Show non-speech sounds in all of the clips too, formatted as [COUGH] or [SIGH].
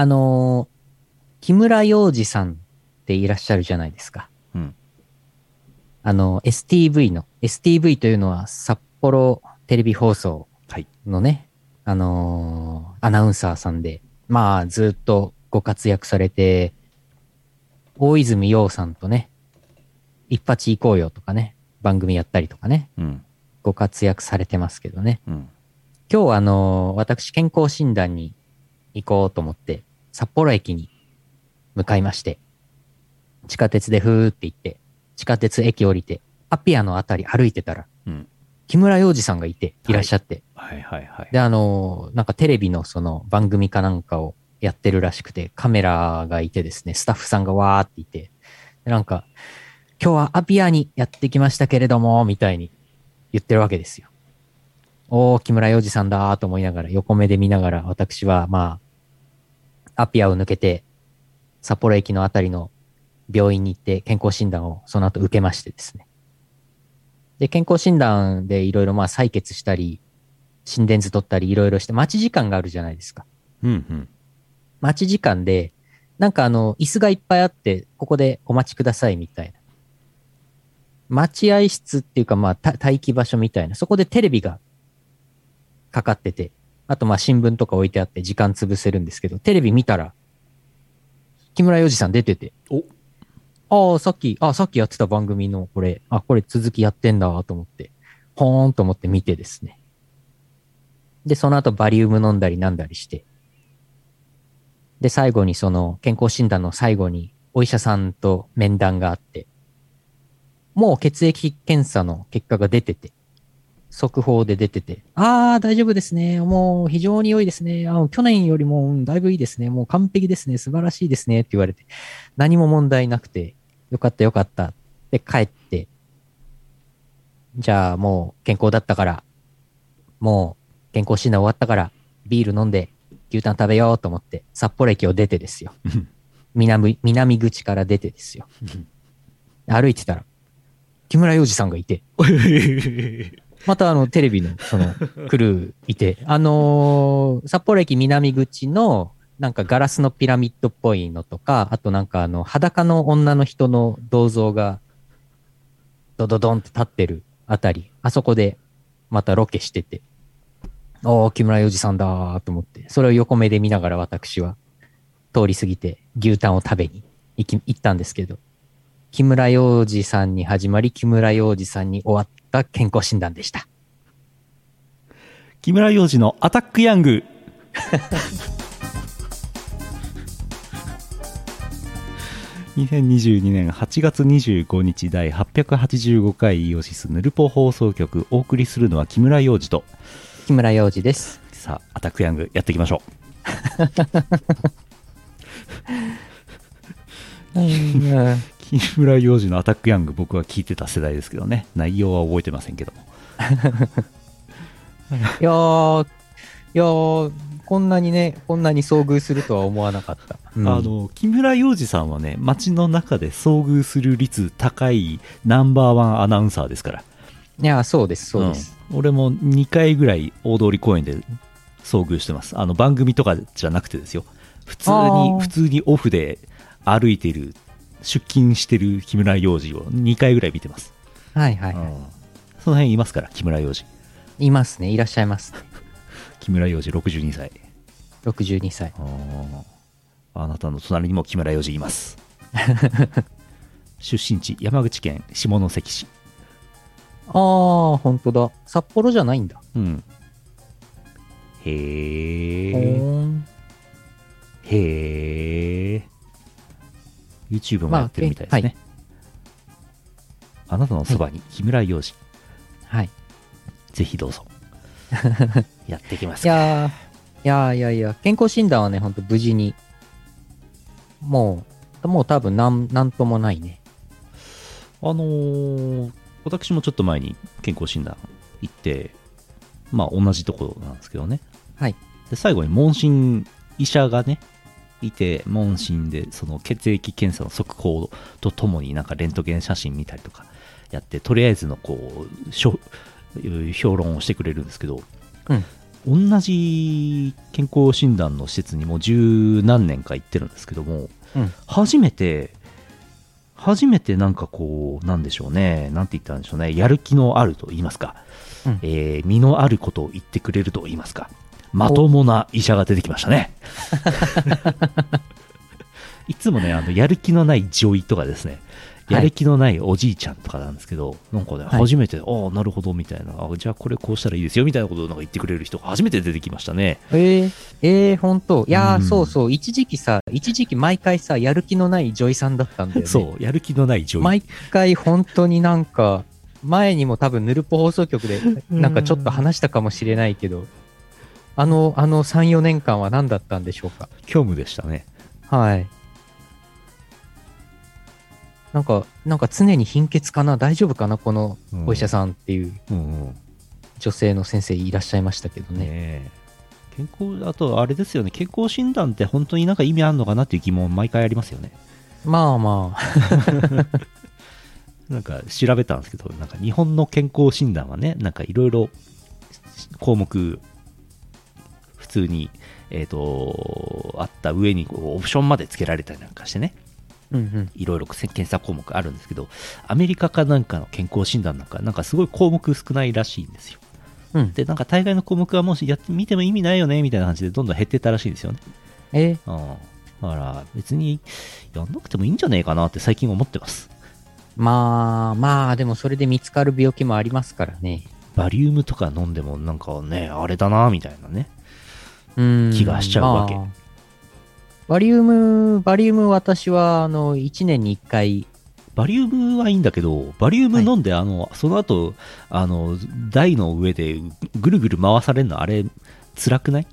あのー木村洋二さんっていらっしゃるじゃないですか。うん。あの、STV の、STV というのは札幌テレビ放送はい。のね、あのーアナウンサーさんで、まあ、ずっとご活躍されて、大泉洋さんとね、一発行こうよとかね、番組やったりとかね、うん。ご活躍されてますけどね。うん。今日はあのー私健康診断に行こうと思って、札幌駅に向かいまして、地下鉄でふーって行って、地下鉄駅降りて、アピアのあたり歩いてたら、うん。木村洋二さんがいて、いらっしゃって、はいはいはい。で、あのーなんかテレビのその番組かなんかをやってるらしくて、カメラがいてですね、スタッフさんがわーっていて、でなんか、今日はアピアにやってきましたけれども、みたいに言ってるわけですよ。おー、木村洋二さんだーと思いながら、横目で見ながら、私は、まあ、アピアを抜けて、札幌駅のあたりの病院に行って健康診断をその後受けましてですね。で、健康診断でいろいろまあ採血したり、心電図取ったりいろいろして待ち時間があるじゃないですか。うんうん。待ち時間で、なんかあの、椅子がいっぱいあって、ここでお待ちくださいみたいな。待合室っていうかまあ、た待機場所みたいな。そこでテレビがかかってて、あとまあ新聞とか置いてあって時間潰せるんですけど、テレビ見たら、木村洋二さん出てて、おああ、さっき、あさっきやってた番組のこれ、あ、これ続きやってんだと思って、ほーんと思って見てですね。で、その後バリウム飲んだりなんだりして。で、最後にその健康診断の最後にお医者さんと面談があって、もう血液検査の結果が出てて、速報で出てて、ああ、大丈夫ですね。もう非常に良いですね。あ去年よりもうんだいぶいいですね。もう完璧ですね。素晴らしいですね。って言われて、何も問題なくて、よかったよかったって帰って、じゃあもう健康だったから、もう健康診断終わったから、ビール飲んで牛タン食べようと思って、札幌駅を出てですよ。[LAUGHS] 南、南口から出てですよ。[LAUGHS] 歩いてたら、木村洋二さんがいて、[LAUGHS] またあのテレビのその [LAUGHS] クルーいて、あのー札幌駅南口のなんかガラスのピラミッドっぽいのとか、あとなんかあの裸の女の人の銅像がドドドンって立ってるあたり、あそこでまたロケしてて、おー、木村洋二さんだーと思って、それを横目で見ながら私は通り過ぎて牛タンを食べに行き行ったんですけど、木村洋二さんに始まり、木村洋二さんに終わった健康診断でした。木村洋二のアタックヤング。2022年8月25日第885回イオシスヌルポ放送局お送りするのは木村洋二と木村洋二です。さあアタックヤングやっていきましょう [LAUGHS] 木村洋二のアタックヤング僕は聞いてた世代ですけどね。内容は覚えてませんけども。[LAUGHS] いやー、いやー、こんなにね、こんなに遭遇するとは思わなかった。うん。あの木村洋二さんはね街の中で遭遇する率高いナンバーワンアナウンサーですから。いやー、そうです、そうです。うん。俺も2回ぐらい大通公園で遭遇してます。あの番組とかじゃなくてですよ。普通に普通にオフで歩いてる出勤してる木村洋二を2回ぐらい見てます、はいはい、はうん。その辺いますから木村洋二い。いますね、いらっしゃいます。[LAUGHS] 木村洋二62歳62歳。あなたの隣にも木村洋二います。[LAUGHS] 出身地山口県下関市。あー、ほんとだ。札幌じゃないんだ。うん。へほえへえ YouTube もやってるみたいですね、まああなたのそばに木村洋二、はい。ぜひどうぞ。[LAUGHS] やってきます。いやー、いやーいやいや、健康診断はね、ほんと無事に、もう、もう多分なん、なんともないね。あのー私もちょっと前に健康診断行ってまあ同じところなんですけどね。はい。で最後に問診医者がねいて問診でその血液検査の速報とともになんかレントゲン写真見たりとかやってとりあえずのこうしょ評論をしてくれるんですけどうん。同じ健康診断の施設にもう十何年か行ってるんですけども、うん初めて初めてなんかこうなんでしょうねなんて言ったんでしょうねやる気のあると言いますか、うんえー身のあることを言ってくれると言いますかまともな医者が出てきましたね [LAUGHS] いつもねあのやる気のない女医とかですねはいやる気のないおじいちゃんとかなんですけど、なんかね、はい初めて、ああ、なるほど、みたいな、あじゃあこれこうしたらいいですよ、みたいなことをなんか言ってくれる人が初めて出てきましたね。えー、えー、本当いやー、うんそうそう。一時期さ、一時期毎回さ、やる気のない女医さんだったんだよね。そう、やる気のない女医。毎回本当になんか、前にも多分ヌルポ放送局で、なんかちょっと話したかもしれないけど、あの、あの3、4年間は何だったんでしょうか？虚無でしたね。はい。なんか、なんか常に貧血かな？大丈夫かな？このお医者さんっていううんうん。女性の先生いらっしゃいましたけどね。ねえ健康、あとあれですよね、健康診断って本当になんか意味あるのかなっていう疑問毎回ありますよね。まあまあ、[LAUGHS] なんか調べたんですけど、なんか日本の健康診断はね、なんかいろいろ項目、普通に、えっ、と、あった上にオプションまでつけられたりなんかしてね、うんうん。いろいろ検査項目あるんですけど、アメリカかなんかの健康診断なんか、なんかすごい項目少ないらしいんですよ。うん。で、なんか大概の項目はもしやってみても意味ないよね、みたいな感じでどんどん減ってったらしいんですよね。え？うん。だから、別にやんなくてもいいんじゃねえかなって最近思ってます。まあまあ、でもそれで見つかる病気もありますからね。バリウムとか飲んでもなんかね、あれだな、みたいなね。うん。気がしちゃうわけ。まあバリウム、バリウム私は、あの、1年に1回、バリウムはいいんだけど、バリウム飲んで、あの、その後、あの、台の上でぐるぐる回されるの、あれ、辛くない？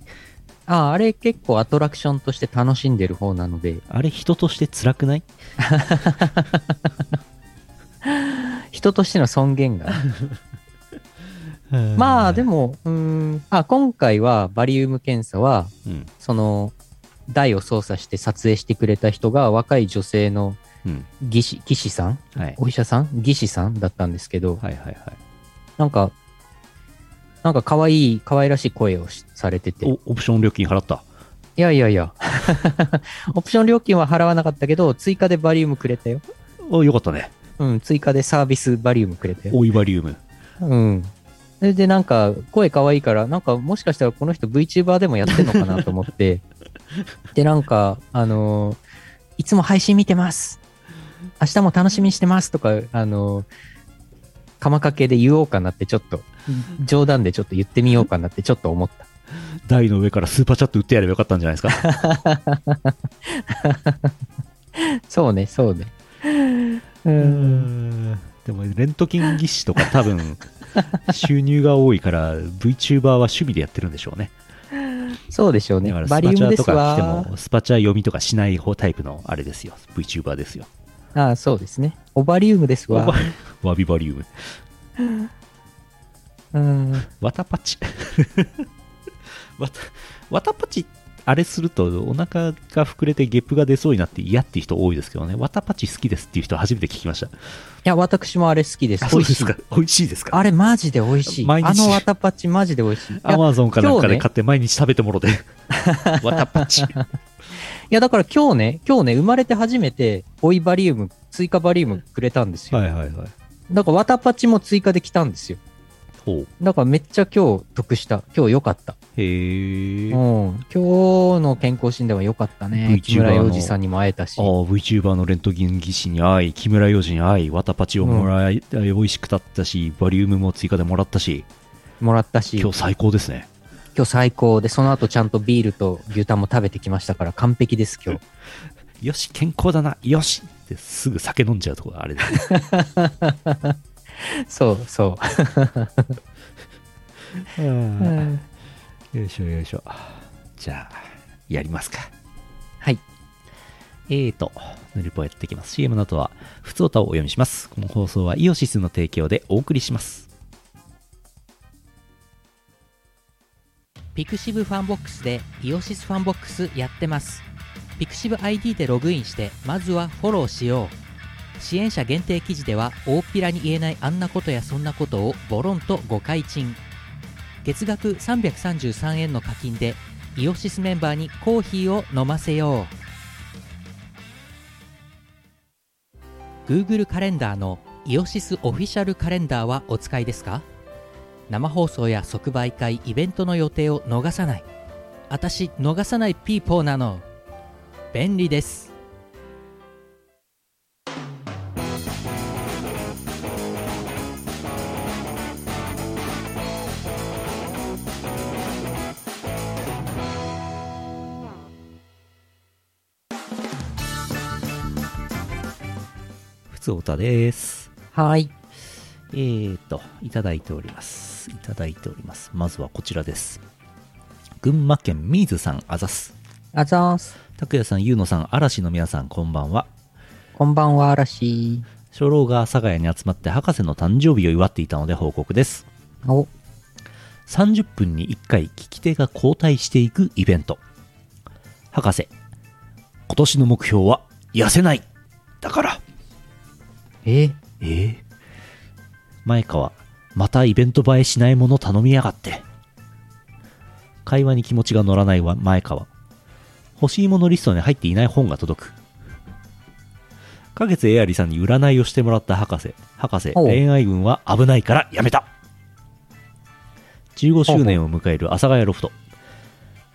ああれ結構アトラクションとして楽しんでる方なので、あれ、人として辛くない？[LAUGHS] 人としての尊厳が。まあでも、うーん、あ、今回はバリウム検査は、うん、その、台を操作して撮影してくれた人が若い女性のうん。技師、技師さん？はい。お医者さん？技師さんだったんですけど、はいはいはい。なんか、なんか可愛い、可愛らしい声をしされてて。オプション料金払った？やいやいや。[LAUGHS] オプション料金は払わなかったけど、追加でバリウムくれたよ。お、よかったね。うん、追加でサービスバリウムくれたよ。おいバリウム。うん。それでなんか、声可愛いから、なんかもしかしたらこの人 VTuber でもやってんのかなと思って。[LAUGHS] で、なんか、あのーいつも配信見てます。明日も楽しみにしてますとか、あのー釜かけで言おうかなってちょっと、冗談でちょっと言ってみようかなってちょっと思った。台の上からスーパーチャット打ってやればよかったんじゃないですか？[LAUGHS] そうね、そうね。う。うんん。でも、レントゲン技師とか多分、[LAUGHS] 収入が多いから、VTuber は趣味でやってるんでしょうね。そうでしょうねだから。スバリウパチャとか来て。も、スパチャ読みとかしない方タイプのあれですよ。VTuber ですよ。ああ、そうですね。オバリウムですわ。わわびバリウム。[LAUGHS] うん。わたパチ。[LAUGHS] わた、わたパチ、あれするとお腹が膨れてゲップが出そうになって嫌っていう人多いですけどね。わたパチ好きですっていう人初めて聞きました。いや、私もあれ好きです。あ、そうですか。美味しいですか？あれマジで美味しい。毎日あのわたパチマジで美味しい。アマゾンかなんかで買って毎日食べてもろて。[LAUGHS] わたパチ。いや、だから今日ね、今日ね、生まれて初めて、追いバリウム、追加バリウムくれたんですよ。はいはいはい。だから、わたパチも追加で来たんですよ。ほう。だからめっちゃ今日得した。今日良かった。へうん。ー。今日の健康診断は良かったね。木村洋二さんにも会えたしああ、。VTuber のレントゲン技師に会い、木村洋二に会い、わたパチをもらい、美味しくたったし、バリウムも追加でもらったし、もらったし、今今日最高ですね。日最高で、その後ちゃんとビールと牛タンも食べてきましたから完璧です、今日。[LAUGHS] よし、健康だな、よしってすぐ酒飲んじゃうところあれですね。[LAUGHS] そうそう。[LAUGHS] うんよいしょよいしょ。じゃあ、やりますか。はい。えーと、ヌルポやっていきます。CM の後は、ふつおたをお読みします。この放送はイオシスの提供でお送りします。ピクシブファンボックスでイオシスファンボックスやってます。ピクシブ ID でログインして、まずはフォローしよう。支援者限定記事では、大っぴらに言えないあんなことやそんなことをボロンとご開陳。月額333円の課金でイオシスメンバーにコーヒーを飲ませよう。Google カレンダーのイオシスオフィシャルカレンダーはお使いですか？生放送や即売会イベントの予定を逃さない。私逃さないピーポーなの。便利です。つおたです。はいえーと、いただいております。いただいております。まずはこちらです。群馬県ミーズさん、あざす。あざーす拓也さん、ゆうのさん、嵐の皆さん、こんばんは。こんばんは嵐初老が阿佐ヶ谷に集まって博士の誕生日を祝っていたので報告です。お30分に1回聞き手が交代していくイベント。博士、今年の目標は痩せない。だから。え？え？ー、前川、またイベント映えしないもの頼みやがって。会話に気持ちが乗らないわ前川。欲しいものリストに入っていない本が届く。花月エアリさんに占いをしてもらった博士。博士、恋愛運は危ないからやめた。15周年を迎える阿佐ヶ谷ロフト。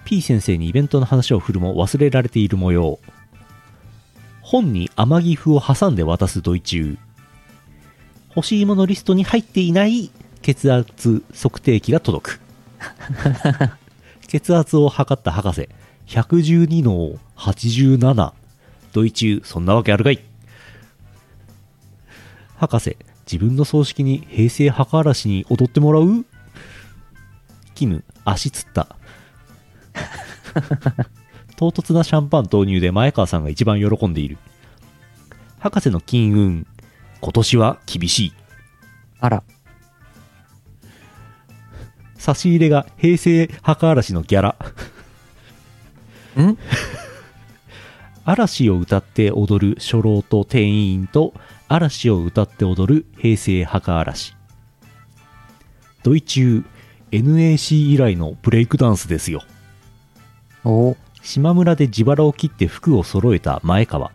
P 先生にイベントの話を振るも忘れられている模様。本に天城符を挟んで渡すドイ中。欲しいものリストに入っていない血圧測定器が届く。[LAUGHS] 血圧を測った博士。112の87。ドイ中、そんなわけあるかい博士、自分の葬式に平成墓嵐に踊ってもらう？キム、足つった。唐突なシャンパン投入で前川さんが一番喜んでいる。博士の金運、今年は厳しい。あら差し入れが平成墓嵐のギャラ。ん？嵐を歌って踊る初老と店員と嵐を歌って踊る平成墓嵐。ドイ中 NAC 以来のブレイクダンスですよ。お島村で自腹を切って服を揃えた前川。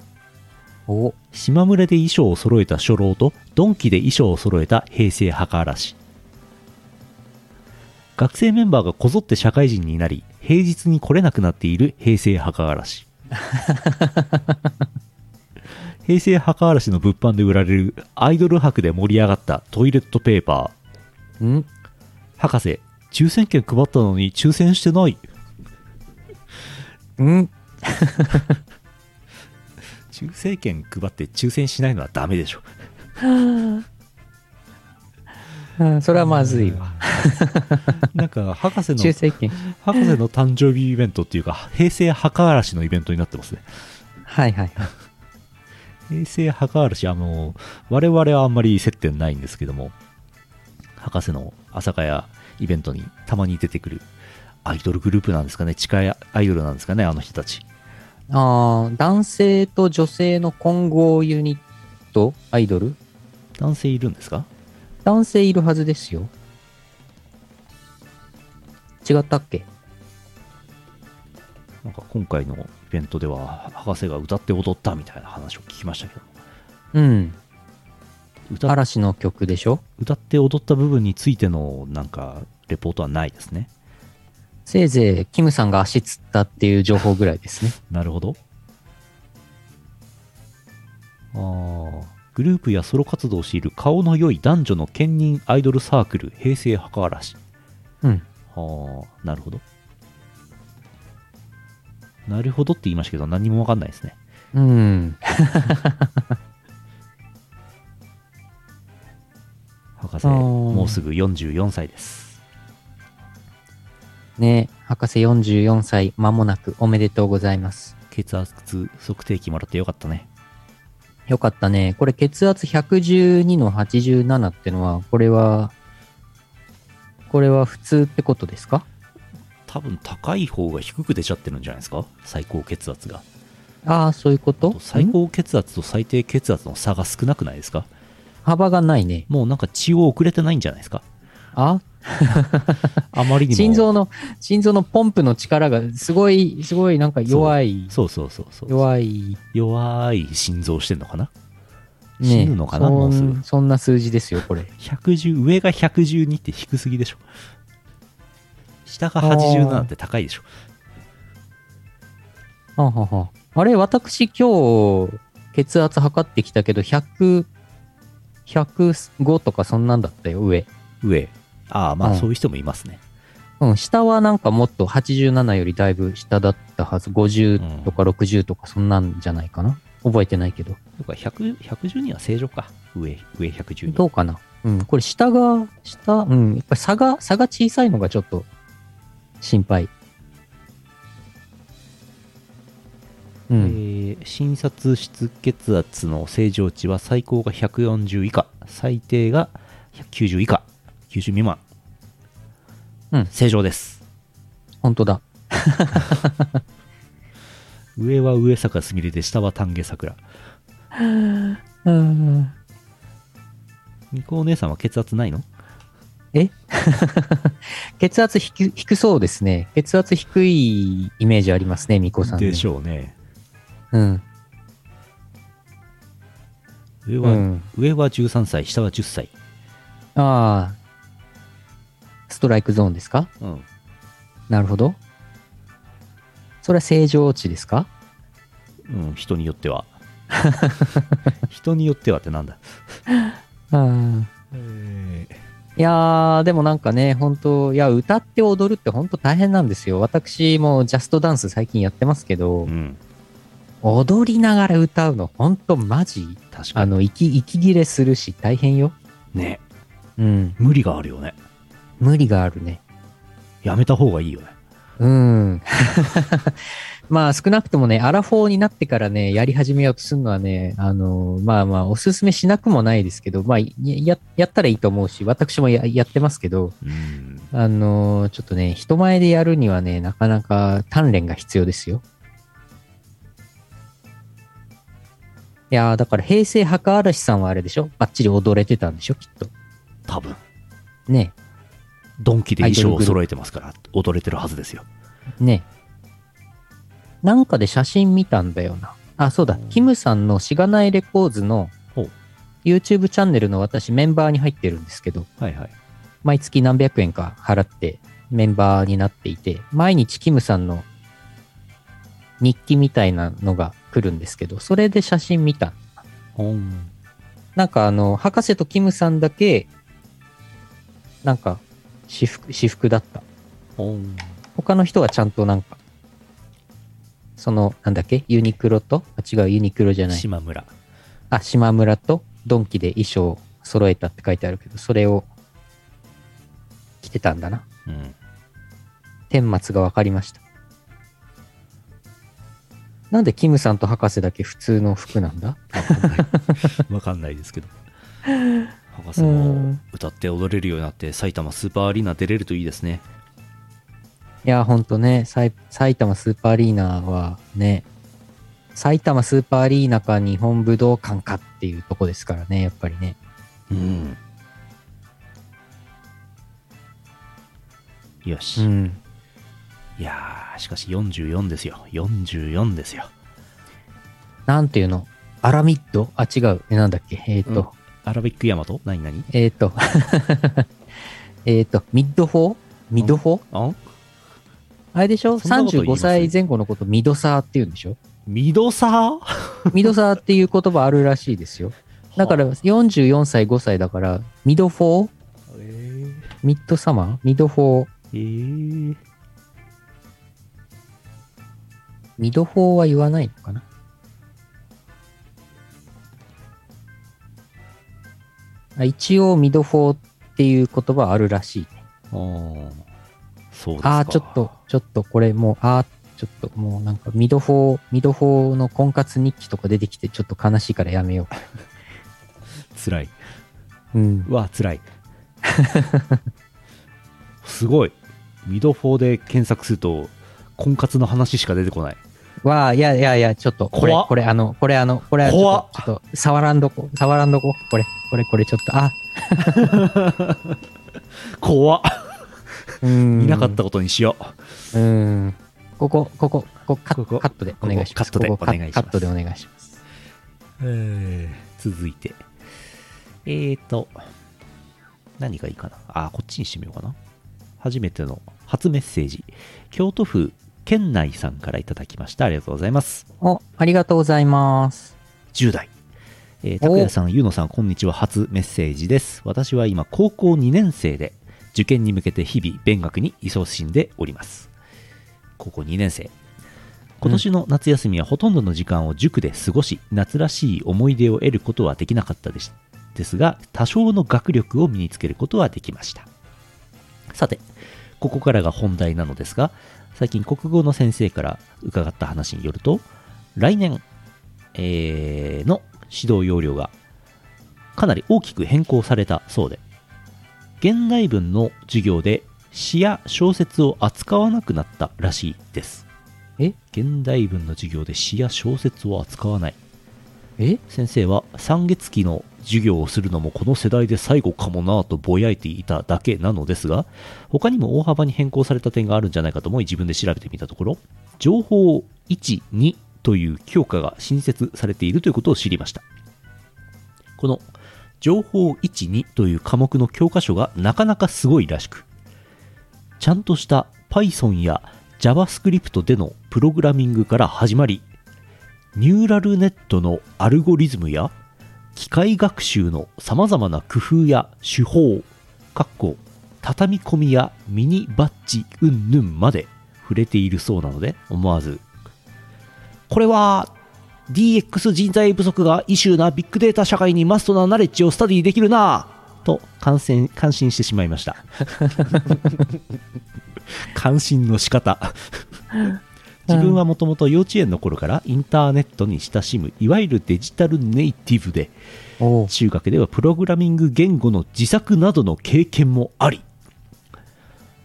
お。島村で衣装を揃えた初老とドンキで衣装を揃えた平成墓嵐。学生メンバーがこぞって社会人になり平日に来れなくなっている平成墓嵐。[LAUGHS] 平成墓嵐の物販で売られるアイドル博で盛り上がったトイレットペーパー。ん？博士抽選券配ったのに抽選してないん？抽選券配って抽選しないのはダメでしょ。[LAUGHS] うんそれはまずいわ。なんか博士の抽選券博士の誕生日イベントっていうか、平成墓嵐のイベントになってますね。はいはい平成墓嵐、あの、我々はあんまり接点ないんですけども、博士の朝霞やイベントにたまに出てくるアイドルグループなんですかね、地下アイドルなんですかね、あの人たち。ああ男性と女性の混合ユニットアイドル？男性いるんですか？男性いるはずですよ。違ったっけ？なんか今回のイベントでは、博士が歌って踊ったみたいな話を聞きましたけど、うん。歌嵐の曲でしょ？歌って踊った部分についてのなんか、レポートはないですね。せいぜいキムさんが足つったっていう情報ぐらいですねなるほど。あーグループやソロ活動をしている顔の良い男女の兼任アイドルサークル平成墓嵐。うんはあ、なるほど。なるほどって言いましたけど何もわかんないですね。うん博士、もうすぐ44歳です。ね博士44歳間もなくおめでとうございます。血圧測定器もらってよかったね。よかったね。これ血圧112の87ってのはこれはこれは普通ってことですか？多分高い方が低く出ちゃってるんじゃないですか？最高血圧が。ああそういうこと？最ん高血圧と最低血圧の差が少なくないですか？幅がないね。もうなんか血を遅れてないんじゃないですか？あ [LAUGHS] あまりにも。心臓の、心臓のポンプの力がすごい、すごいなんか弱い、そうそうそうそう。弱い、弱い心臓してんのかな？ね死ぬのかな？うすぐ。んそんな数字ですよ、これ。110上が112って低すぎでしょ。下が87って高いでしょ。はあはあはああれ、私今日、血圧測ってきたけど、100、105とかそんなんだったよ、上。上ああまあうんそういう人もいますね、うん、下はなんかもっと87よりだいぶ下だったはず。50とか60とかそんなんじゃないかな。覚えてないけど。とか100 112は正常か。上上112どうかな。うん、これ下が、下、うん、やっぱり差が、差が小さいのがちょっと心配。うえん。ー診察室血圧の正常値は最高が140以下。最低が190以下90未満うん正常です本当だ。[LAUGHS] 上は上坂すみれで下は丹下桜うん。みこお姉さんは血圧ないの？[LAUGHS] 血圧低低そうですね。血圧低いイメージありますね、みこさん、ね。でしょうねうん。上は、うん。上は13歳下は10歳ああ。ストライクゾーンですか？うんなるほど。それは正常値ですか？うん、人によっては。[LAUGHS] 人によってはってなんだ？[LAUGHS] うん。いやー、でもなんかね、本当いや、歌って踊るって本当大変なんですよ。私もジャストダンス最近やってますけど、うん、踊りながら歌うの本当マジ確かに。あの、息、息切れするし大変よ。ね、うん。無理があるよね。無理があるね。やめた方がいいよね。うん。[LAUGHS] まあ少なくともね、アラフォーになってからね、やり始めようとするのはね、あの、まあまあおすすめしなくもないですけど、まあや、やったらいいと思うし、私もややってますけど、うん。あの、ちょっとね、人前でやるにはね、なかなか鍛錬が必要ですよ。いやーだから平成墓嵐さんはあれでしょ？バッチリ踊れてたんでしょ？きっと。多分。ねドンキで衣装を揃えてますから、踊れてるはずですよ。ねなんかで写真見たんだよな。あ、そうだ。キムさんのしがないレコーズの YouTube チャンネルの私メンバーに入ってるんですけど、はいはい。毎月何百円か払ってメンバーになっていて、毎日キムさんの日記みたいなのが来るんですけど、それで写真見た。なんかあの、博士とキムさんだけ、なんか、私服、私服だった。他の人はちゃんとなんか、その、なんだっけ？ユニクロと？あ、違う、ユニクロじゃない。島村。あ、島村と？ドンキで衣装を揃えたって書いてあるけど、それを着てたんだな。うん。顛末が分かりました。なんでキムさんと博士だけ普通の服なんだ？わかんない [LAUGHS] ですけど。博士も歌って踊れるようになって、埼玉スーパーアリーナ出れるといいですね。いや、ほんとね、埼玉スーパーアリーナはね、埼玉スーパーアリーナか日本武道館かっていうとこですからね、やっぱりね。うん。よし。うん。いやー、しかし44ですよ。44ですよ。なんていうの？アラミッド？あ、違う。え、なんだっけ？えっ、ー、と、アラビックヤマト何何？えっ、ー、と、[LAUGHS] えっと、ミッドフォー？ミッドフォー？ああれでしょ？そんなこと言いま す？35歳前後のことミドサーって言うんでしょ？ミドサー？ミドサーっていう言葉あるらしいですよ。だから44歳5歳だから、ミドフォー？えミッドサマー？ミドフォーー、えー、ミドフォーは言わないのかな？一応ミドフォーっていう言葉あるらしい。あーそうですか。ああ、ちょっと、ちょっとこれもう、ああ、ちょっともうなんかミドフォー、ミドフォーの婚活日記とか出てきてちょっと悲しいからやめよ [LAUGHS] 辛い。う。うん。うわ、辛い。[LAUGHS] すごい。ミドフォーで検索すると、婚活の話しか出てこない。わあ、いやいやいや、ちょっと、これこれあの、これあの、これはちょ怖っっと、ちょっと、触らんどこ、触らんどこ、これ、これ、これちょっと、あ、[LAUGHS] 怖っ。うん。いなかったことにしよう。うん。ここ、ここ、ここカここカットでお願いします。ここカットでお願いしますカットでお願いします。えー続いて。えーと、何がいいかな。あ、こっちにしてみようかな。初めての初メッセージ。京都府県内さんからいただきました。ありがとうございます。お、ありがとうございます。10代。えー、拓也さん、ゆうのさん、こんにちは。初メッセージです。私は今、高校2年生で、受験に向けて日々、勉学に勤しんでおります。高校2年生。今年の夏休みはほとんどの時間を塾で過ごし、夏らしい思い出を得ることはできなかったですですが、多少の学力を身につけることはできました。さて、ここからが本題なのですが、最近国語の先生から伺った話によると、来年、えーの指導要領がかなり大きく変更されたそうで、現代文の授業で詩や小説を扱わなくなったらしいです。え？現代文の授業で詩や小説を扱わない。え？先生は三月期の授業をするのもこの世代で最後かもなぁとぼやいていただけなのですが他にも大幅に変更された点があるんじゃないかと思い自分で調べてみたところ情報1、2という教科が新設されているということを知りました。この情報1、2という科目の教科書がなかなかすごいらしくちゃんとした Python や JavaScript でのプログラミングから始まりニューラルネットのアルゴリズムや機械学習の様々な工夫や手法、かっこ畳み込みやミニバッジ云々まで触れているそうなので思わず。これは DX 人材不足がイシューなビッグデータ社会にマストなナレッジをスタディできるなと感染感心してしまいました。[LAUGHS] 感心の仕方。自分はもともと幼稚園の頃からインターネットに親しむいわゆるデジタルネイティブで中学ではプログラミング言語の自作などの経験もあり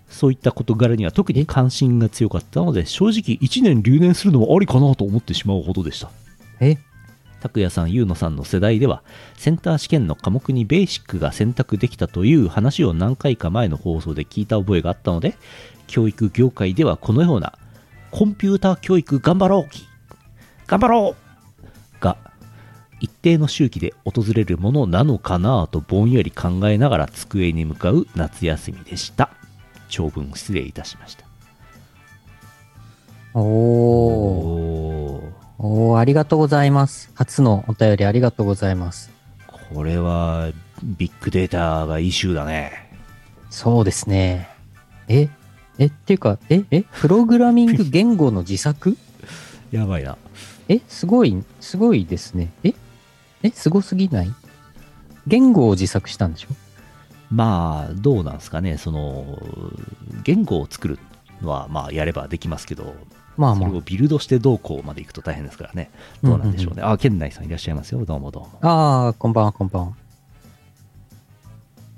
そういった事柄には特に関心が強かったので正直1年留年するのはありかなと思ってしまうほどでした。え？拓也さん、優乃さんの世代では、センター試験の科目にベーシックが選択できたという話を何回か前の放送で聞いた覚えがあったので、教育業界ではこのような、コンピューター教育頑張ろうき頑張ろうが、一定の周期で訪れるものなのかなとぼんやり考えながら机に向かう夏休みでした。長文失礼いたしました。おーおーおーありがとうございます。初のお便りありがとうございます。これはビッグデータがイシューだね。そうですね。ええっていうか、ええプログラミング言語の自作？[LAUGHS] やばいな。えすごい、すごいですね。ええすごすぎない？言語を自作したんでしょ？まあ、どうなんですかね。その、言語を作るのは、まあ、やればできますけど、まあまそれをビルドしてどうこうまで行くと大変ですからね。どうなんでしょうね。あ、県内さんいらっしゃいますよ。どうもどうも。あ。ああ、こんばんは、こんばんは。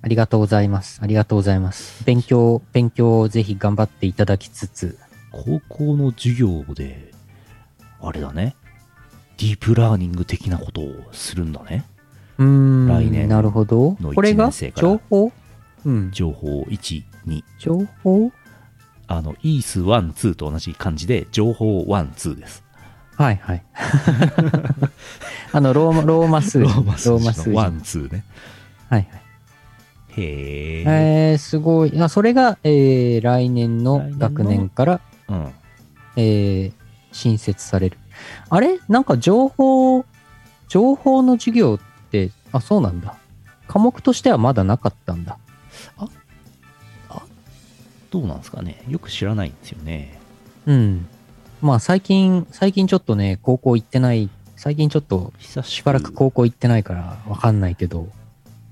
ありがとうございます。ありがとうございます。勉強、勉強をぜひ頑張っていただきつつ、高校の授業で、あれだね。ディープラーニング的なことをするんだね。うーん、来年なるほどの。これが情報？うん。情報1、2。情報？あの、イース1、2と同じ感じで、情報1、2です。はいはい。[LAUGHS] あの、ローマ、ローマ数字。ローマ数字のローマ数字1、2ね。はいはい。へえ。えー、すごい。あそれが、えー、来年の学年から、うん。えー、新設される。あれ？なんか情報、情報の授業って、あ、そうなんだ。科目としてはまだなかったんだ。どうなんですかね？よく知らないんですよね。うん。まあ最近、最近ちょっとね、高校行ってない、最近ちょっと久ししばらく高校行ってないからわかんないけど、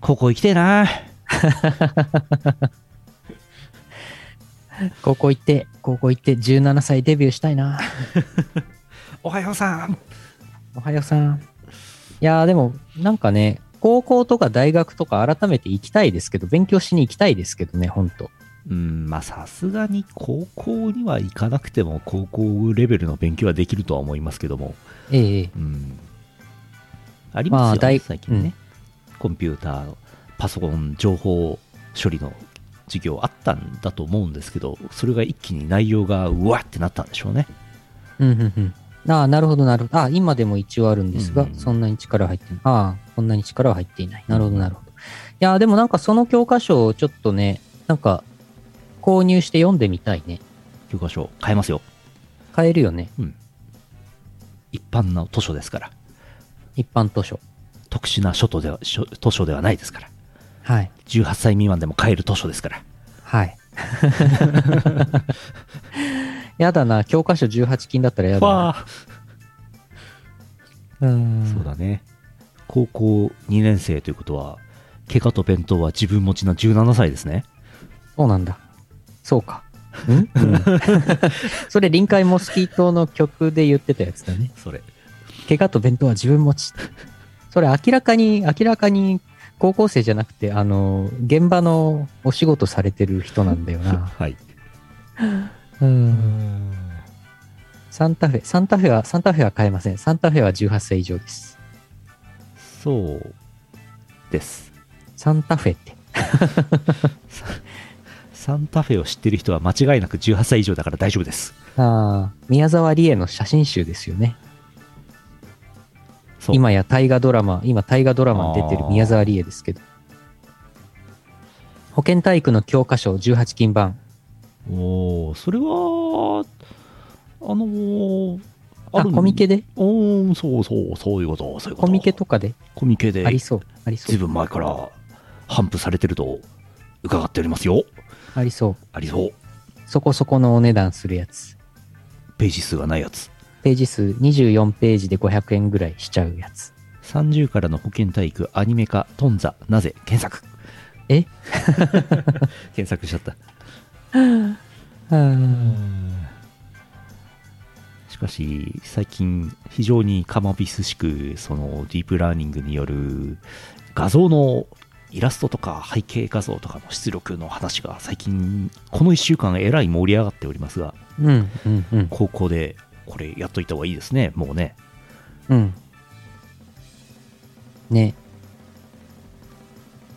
ここ行きてえな。[LAUGHS] 高校行って、高校行って17歳デビューしたいな。[LAUGHS] おはようさん。おはようさん。いやーでも、なんかね、高校とか大学とか改めて行きたいですけど、勉強しに行きたいですけどね、ほんと。うん、まあさすがに高校には行かなくても高校レベルの勉強はできるとは思いますけども。ええうん。ありますよね、まあ大最近ね、コンピューター、パソコン、情報処理の授業あったんだと思うんですけど、それが一気に内容がうわってなったんでしょうね。うん、うん、うん。ああ、なるほど、なるほど。ああ、今でも一応あるんですが、うんそんなに力は入ってない。ああ、そんなに力は入っていない。なるほど、なるほど。いやー、でもなんかその教科書をちょっとね、なんか、購入して読んでみたいね。教科書買えますよ。買えるよね。一般の図書ですから。一般図書。特殊な書とでは書図書ではないですから。はい。18歳未満でも買える図書ですから。はい。[LAUGHS] やだな、教科書18金だったらやだな。わうーんそうだね。高校2年生ということは、怪我と弁当は自分持ちの17歳ですね。そうなんだ。そうか。ん、うん、[LAUGHS] それ臨海モスキートの曲で言ってたやつだね。それ。怪我と弁当は自分持ち。それ明らかに、明らかに高校生じゃなくて、あの、現場のお仕事されてる人なんだよな。[LAUGHS] はい。うん。サンタフェ、サンタフェは、サンタフェは買えません。サンタフェは18歳以上です。そうです。サンタフェって。[LAUGHS] サンタフェを知ってる人は間違いなく18歳以上だから大丈夫です。ああ、宮沢りえの写真集ですよね。今や大河ドラマ、今大河ドラマに出てる宮沢りえですけど。保健体育の教科書18金版。おおそれは、あのーあ、コミケで？おーそうそう、そういうこと、そういうこと。コミケとかで？コミケでありそう。ありそう。ずいぶん前から頒布されてると伺っておりますよ。ありそう。ありそう。そこそこのお値段するやつ。ページ数がないやつ。ページ数24ページで500円ぐらいしちゃうやつ。30からの保健体育アニメ化トンザなぜ検索。え？[LAUGHS] 検索しちゃった。しかし、最近、非常にカマビスしく、そのディープラーニングによる画像のイラストとか背景画像とかの出力の話が最近、この1週間えらい盛り上がっておりますが、うん、うん、うん。高校でこれやっといた方がいいですね、もうね。うん。ね。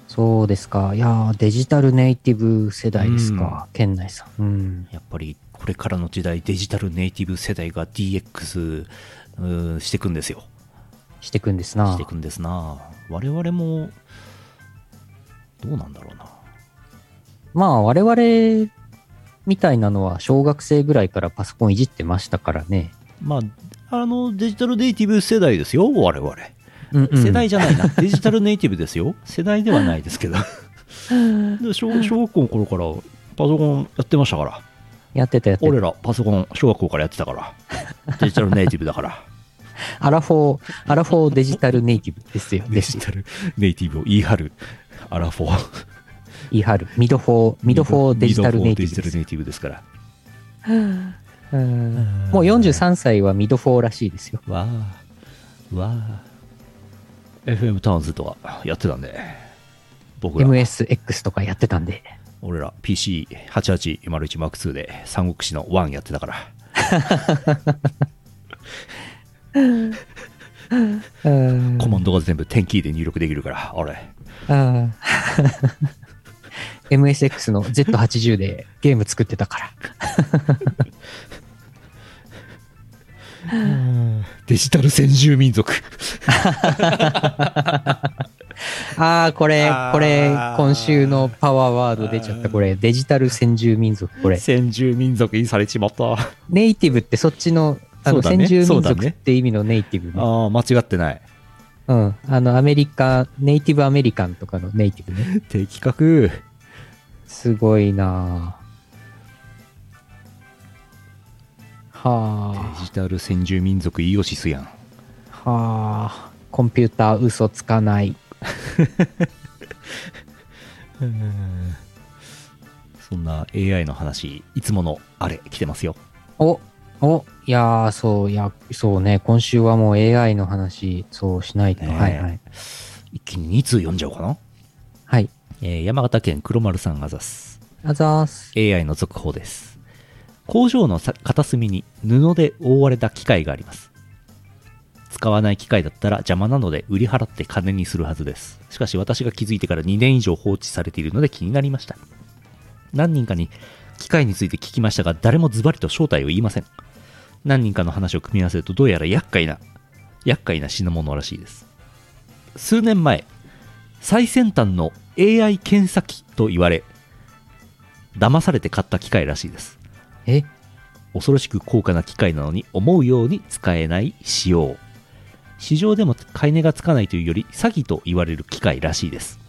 そうですか。いやーデジタルネイティブ世代ですか。県内さん。うん。やっぱりこれからの時代、デジタルネイティブ世代が DX していくんですよ。してくんですなしてい。くんですな。我々も、どうなんだろうな。まあ、我々みたいなのは小学生ぐらいからパソコンいじってましたからね。まあ、あの、デジタルネイティブ世代ですよ、我々。うん、うん。世代じゃないな。デジタルネイティブですよ。世代ではないですけど。[LAUGHS] で小小学校の頃からパソコンやってましたから。やってたやってた。俺らパソコン小学校からやってたから。[LAUGHS] デジタルネイティブだから。アラフォー、アラフォーデジタルネイティブですよ。デジタルネイティブを言い張る。アラフォー。言い張る。ミドフォー、ミドフォーデジタルネイティブです。から。うんもう43歳はミドフォーらしいですよ。わあ。わあ。FM タウンズとはやってたんで。僕ら。MSX とかやってたんで。俺ら PC8801M2 で三国志の1やってたから。うんコマンドが全部点キーで入力できるから、俺。あー MSX の Z80 でゲーム作ってたから。[LAUGHS] デジタル先住民族。[LAUGHS] ああ、これこれ、今週のパワーワード出ちゃった。これ、デジタル先住民族。これ、先住民族にされちまった。あネイティブってそっちの、あの、先住民族って意味のネイティブね。あ、間違ってない。うん。あの、アメリカ、ネイティブアメリカンとかのネイティブね。[LAUGHS] 的確。すごいなぁはデジタル先住民族イオシスやん。あ、はあ、コンピューター嘘つかない。[LAUGHS] そんな AI の話、いつものあれ来てますよ。お、お、いやー、そう、いや、そうね、今週はもう AI の話、そうしないと。ねえはいはい。一気に2通読んじゃおうかな。はい。えー山形県黒丸さんあざす。あざーす。AI の続報です。工場のさ片隅に布で覆われた機械があります。使わない機械だったら邪魔なので売り払って金にするはずです。しかし私が気づいてから2年以上放置されているので気になりました。何人かに機械について聞きましたが、誰もズバリと正体を言いません。何人かの話を組み合わせると、どうやら厄介な、厄介な品物らしいです。数年前、最先端の AI 検査機と言われ、騙されて買った機械らしいです。え？恐ろしく高価な機械なのに思うように使えない仕様。市場でも買い値がつかないというより詐欺と言われる機械らしいです。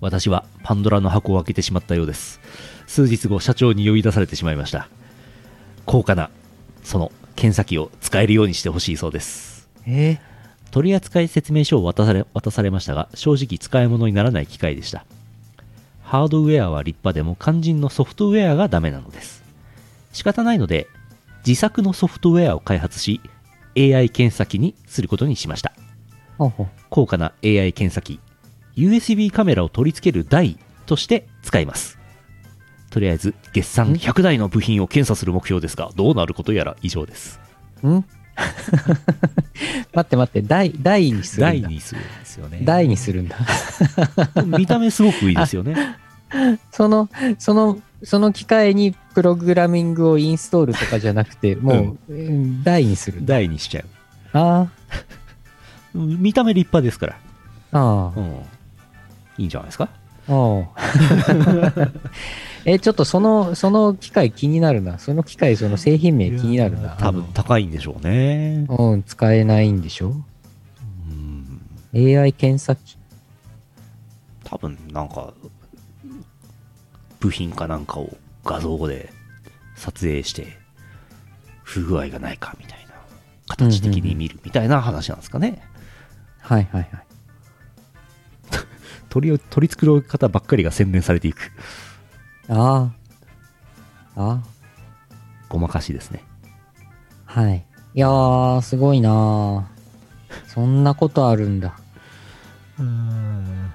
私はパンドラの箱を開けてしまったようです。数日後社長に呼び出されてしまいました。高価なその検査機を使えるようにしてほしいそうです。え？取扱説明書を渡され渡されましたが正直使い物にならない機械でした。ハードウェアは立派でも肝心のソフトウェアがダメなのです。仕方ないので自作のソフトウェアを開発し AI 検査機にすることにしました。高価な AI 検査機 USB カメラを取り付ける台として使います。とりあえず月産100台の部品を検査する目標ですがどうなることやら以上です。ん？[LAUGHS] 待って待って、台、台にするんだ。台にするんですよね。台にするんだ。[LAUGHS] 見た目すごくいいですよね。[LAUGHS] その、その、その機械にプログラミングをインストールとかじゃなくて、もう、うん台にするんだ。台にしちゃう。あ見た目立派ですから、あ、あうん、いいんじゃないですか？[LAUGHS] え、ちょっとその、その機械気になるな。その機械、その製品名気になるな。多分高いんでしょうねうん、使えないんでしょ？うん ?AI 検査機？多分なんか部品かなんかを画像で撮影して不具合がないかみたいな形的に見るみたいな話なんですかね、はいはいはい。取りを取り繕う方ばっかりが洗練されていくああ。あごまかしですねあ。はい。いやー、すごいなーそんなことあるんだ。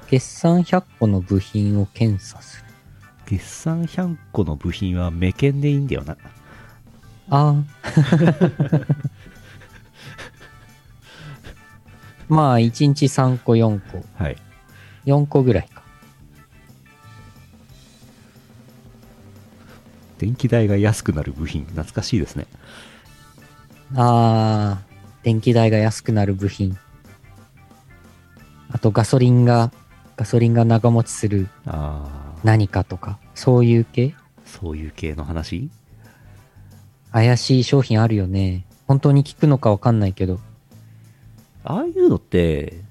決算100個の部品を検査する。月産100個の部品は目検でいいんだよなああ。[LAUGHS] まあ、1日3個、4個。はい4個ぐらいか。電気代が安くなる部品懐かしいですねああ、電気代が安くなる部品。あと、ガソリンが、ガソリンが長持ちするああ何かとか、そういう系？そういう系の話？怪しい商品あるよね。本当に効くのかわかんないけど。ああいうのって、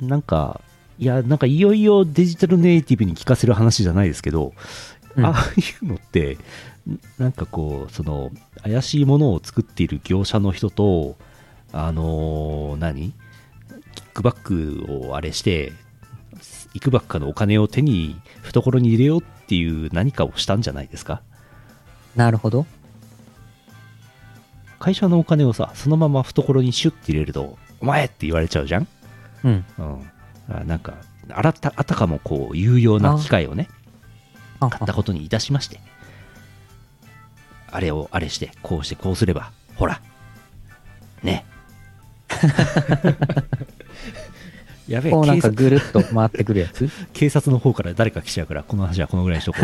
なんか、いや、なんかいよいよデジタルネイティブに聞かせる話じゃないですけど、うん。ああいうのって、なんかこう、その、怪しいものを作っている業者の人と、あのー何？キックバックをあれして、いくばっかのお金を手に、懐に入れようっていう何かをしたんじゃないですか？なるほど。会社のお金をさ、そのまま懐にシュッて入れると、お前って言われちゃうじゃん？うん。うん、あなんかあらたあたかもこう有用な機械をねあ買ったことにいたしまして。あれをあれしてこうしてこうすればほら。ね。[LAUGHS] やべえこうなんかぐるっと回ってくるやつ？[LAUGHS] 警察の方から誰か来ちゃうからこの話はこのぐらいにしとこ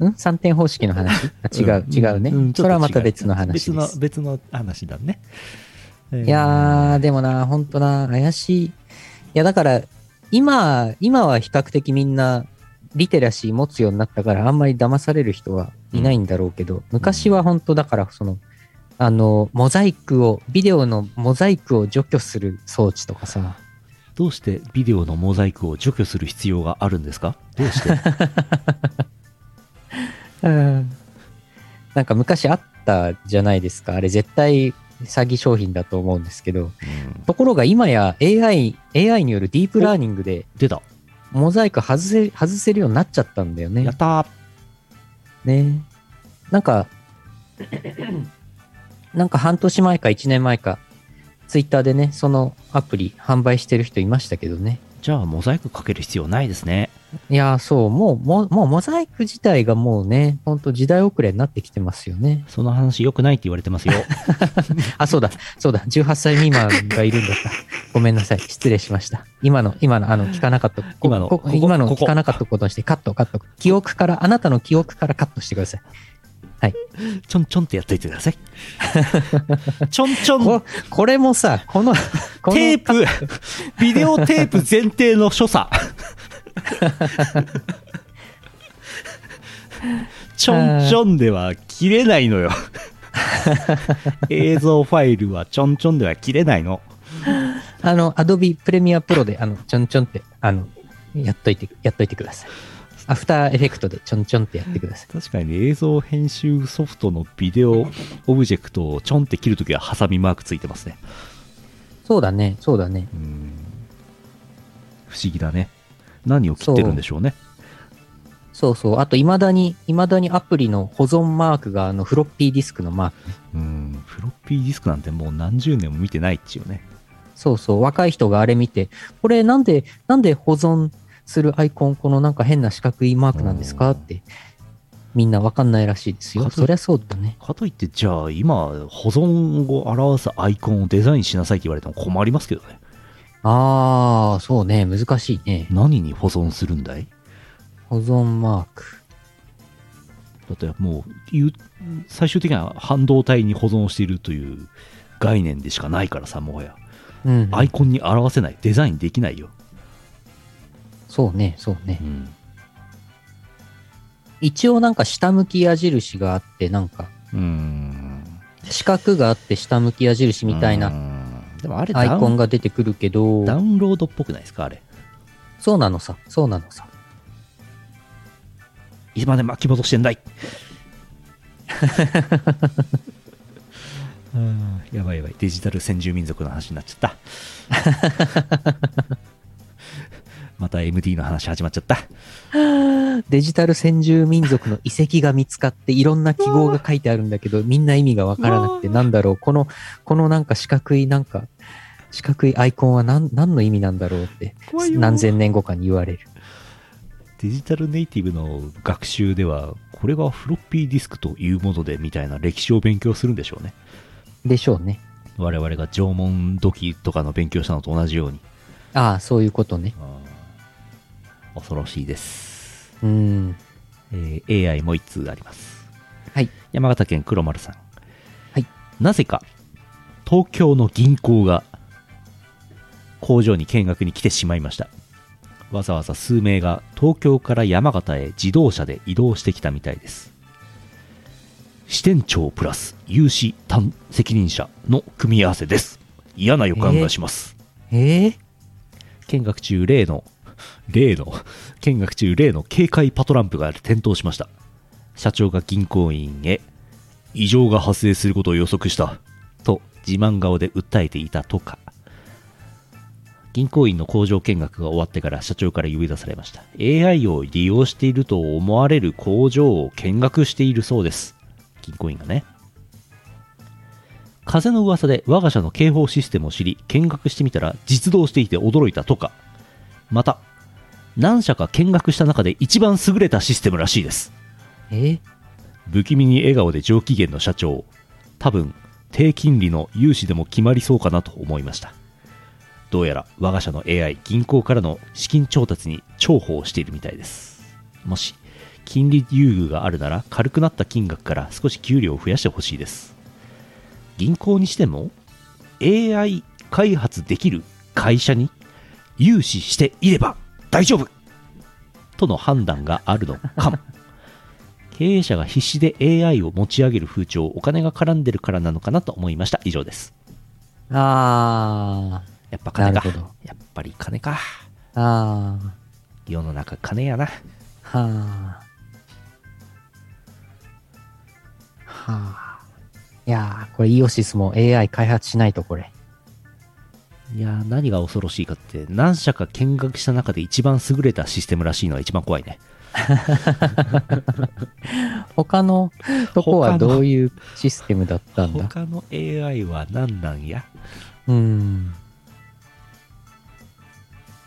う。[LAUGHS] ん？三点方式の話？あ違う、ん。違うね。んそれはまた別の話別のです。別の話だね。いいやー、でもな、ほんとな、怪しい。いや、だから、今、今は比較的みんな、リテラシー持つようになったから、あんまり騙される人はいないんだろうけど、昔は本当だから、その、あの、モザイクを、ビデオのモザイクを除去する装置とかさ、どうしてビデオのモザイクを除去する必要があるんですか？どうして？[LAUGHS] なんか昔あったじゃないですか。あれ絶対詐欺商品だと思うんですけど、うんところが今や AI、AI によるディープラーニングで出たモザイク外せ、外せるようになっちゃったんだよねや。ったーねなんか、[COUGHS] なんか半年前か1年前か、ツイッターでね、そのアプリ販売してる人いましたけどね。じゃあモザイクかける必要ないですね。いやー、そう、もう、もう、もうモザイク自体がもうね、ほんと時代遅れになってきてますよね。その話良くないって言われてますよ。[LAUGHS] あ、そうだ、そうだ、18歳未満がいるんだった。[LAUGHS] ごめんなさい、失礼しました。今の、今の、あの、聞かなかった、今の今の聞かなかったことにして、カット、カット。記憶から、あなたの記憶からカットしてください。ちょんちょんってやっといてください。ちょんちょんここれもさ、この、[LAUGHS] このテープ、ビデオテープ前提の所作。ちょんちょんでは切れないのよ。映像ファイルはちょんちょんでは切れないの。あの、アドビプレミアプロで、あの、ちょんちょんって、あの、やっといて、やっといてください。アフターエフェクトでちょんちょんってやってください。確かに映像編集ソフトのビデオオブジェクトをちょんって切るときはハサミマークついてますね。そうだね、そうだね。うん不思議だね。何を切ってるんでしょうね。そうそう。あと、未だに、未だにアプリの保存マークが、あの、フロッピーディスクのマークね。うん、フロッピーディスクなんてもう何十年も見てないっちゅうね。そうそう。若い人があれ見て、これなんで、なんで保存するアイコン、このなんか変な四角いマークなんですか？うんって、みんなわかんないらしいですよ。そりゃそうだね。かといって、じゃあ今、保存を表すアイコンをデザインしなさいって言われても困りますけどね。あー、そうね。難しいね。何に保存するんだい？保存マーク。だってもう、最終的には半導体に保存しているという概念でしかないからさ、もはや。うん。アイコンに表せない、デザインできないよ。そうね、そうねう。ん。一応なんか下向き矢印があって、なんか、うーん。四角があって下向き矢印みたいうなんでもあれアイコンがが出てくるけど、ダウンロードっぽくないですかあれ？そうなのさ、そうなのさ。いつまで巻き戻してんだい？[LAUGHS] うんやばいやばいデジタル先住民族の話になっちゃったまた MD の話始まっちゃった。[LAUGHS] デジタル先住民族の遺跡が見つかっていろんな記号が書いてあるんだけど、みんな意味がわからなくて、なんだろう、この、このなんか四角いなんか、四角いアイコンは何何の意味なんだろうって何千年後かに言われる。デジタルネイティブの学習ではこれがフロッピーディスクというものでみたいな歴史を勉強するんでしょうね。でしょうね。我々が縄文土器とかの勉強したのと同じように。ああ、そういうことね。恐ろしいです、うん。えー AI もう一通あります。はい。山形県黒丸さん。はい。なぜか東京の銀行が工場に見学に来てしまいました。わざわざ数名が東京から山形へ自動車で移動してきたみたいです。支店長プラス有志担責任者の組み合わせです。嫌な予感がします、ええ見学中例の例の見学中例の警戒パトランプが点灯しました。社長が銀行員へ異常が発生することを予測したと自慢顔で訴えていたとか。銀行員の工場見学が終わってから社長から呼び出されました。AI を利用していると思われる工場を見学しているそうです。銀行員がね。風の噂で我が社の警報システムを知り見学してみたら実動していて驚いたとか。また何社か見学した中で一番優れたシステムらしいです。え？不気味に笑顔で上機嫌の社長。多分低金利の融資でも決まりそうかなと思いました。どうやら我が社の AI 銀行からの資金調達に重宝しているみたいです。もし金利優遇があるなら軽くなった金額から少し給料を増やしてほしいです。銀行にしても AI 開発できる会社に融資していれば大丈夫。との判断があるのかも。[LAUGHS] 経営者が必死で AI を持ち上げる風潮お金が絡んでるからなのかなと思いました。以上です。あやっぱ金か。やっぱり金か。あ、あ世の中金やな。あ、はあ。はあ。いやー、これイオシスも AI 開発しないとこれ。いやー何が恐ろしいかって何社か見学した中で一番優れたシステムらしいのが一番怖いね [LAUGHS] 他のとこはどういうシステムだったんだ？他の AI は何なんや？うん。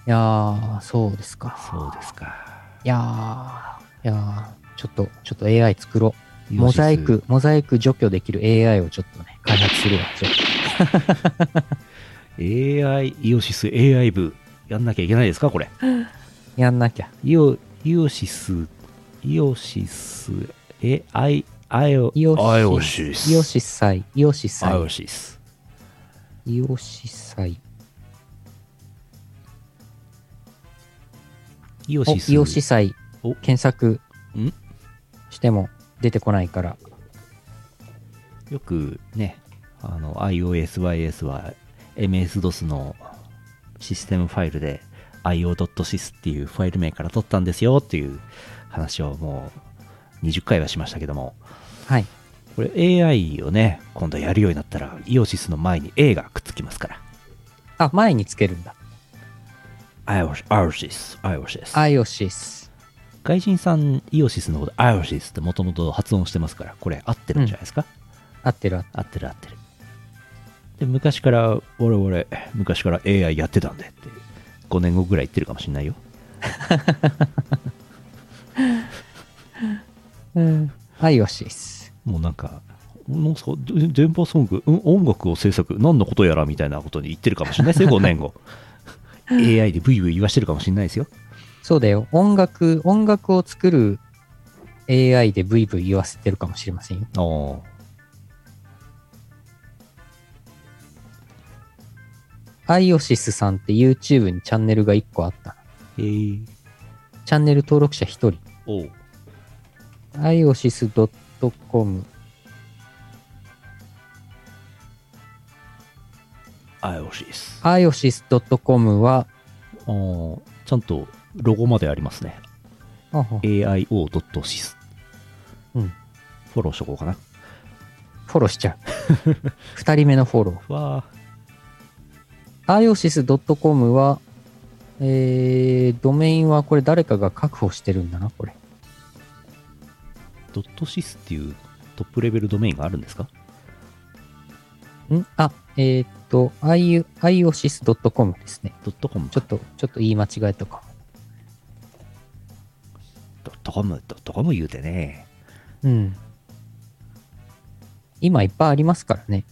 やー、そうですか。そうですか。いやー、いやー、ちょっと、ちょっと AI 作ろう。モザイク、モザイク除去できる AI をちょっとね、開発するわ。ちょっと AI、イオシス AI 部、やんなきゃいけないですかこれ？[LAUGHS] やんなきゃ。イオ、イオシス、イオシス、え、アイ、アイオ、イオシス。イオシス祭。イオシスアイ祭。オシス。イオシスイオシス。イオシ祭お検索ん？しても出てこないから。よくね、あの、iOSYS は MS-DOS のシステムファイルで io.sys っていうファイル名から取ったんですよっていう話をもう20回はしましたけども、はい。これ AI をね、今度やるようになったら、イオシスの前に A がくっつきますから。あ、前につけるんだ。アイオシス、アイオシス。アイオシス。外人さん、イオシスのことアイオシスってもともと発音してますから、これ合ってるんじゃないですか、合ってる合って合ってる合ってる。で、昔から、我々、昔から AI やってたんでって、5年後ぐらい言ってるかもしんないよ。る。[LAUGHS] うん。アイオシス。もうなんか、なんすか、で電波ソング、うん音楽を制作、何のことやらみたいなことに言ってるかもしれないですよ、5年後。[LAUGHS] AI でブイブイ言わしてるかもしれないですよ。そうだよ。音楽、音楽を作る AI でブイブイ言わせてるかもしれませんよ。ああ。アイオシスさんって YouTube にチャンネルが1個あった。へえ。チャンネル登録者1人。おう。アイオシス .com。アイオシス。アイオシス .com は、ああ、ちゃんとロゴまでありますね。aio.sys。うん。フォローしとこうかな。フォローしちゃう。[LAUGHS] 2人目のフォロー。わアイオシス .com は、えー、ドメインはこれ誰かが確保してるんだな、これ。ドットシスっていうトップレベルドメインがあるんですか？ん？あ、えーっと、i- iosys.com ですね。ドットコムちょっと、ちょっと言い間違えたかも。ドットコム、ドットコム言うてね。うん。今いっぱいありますからね。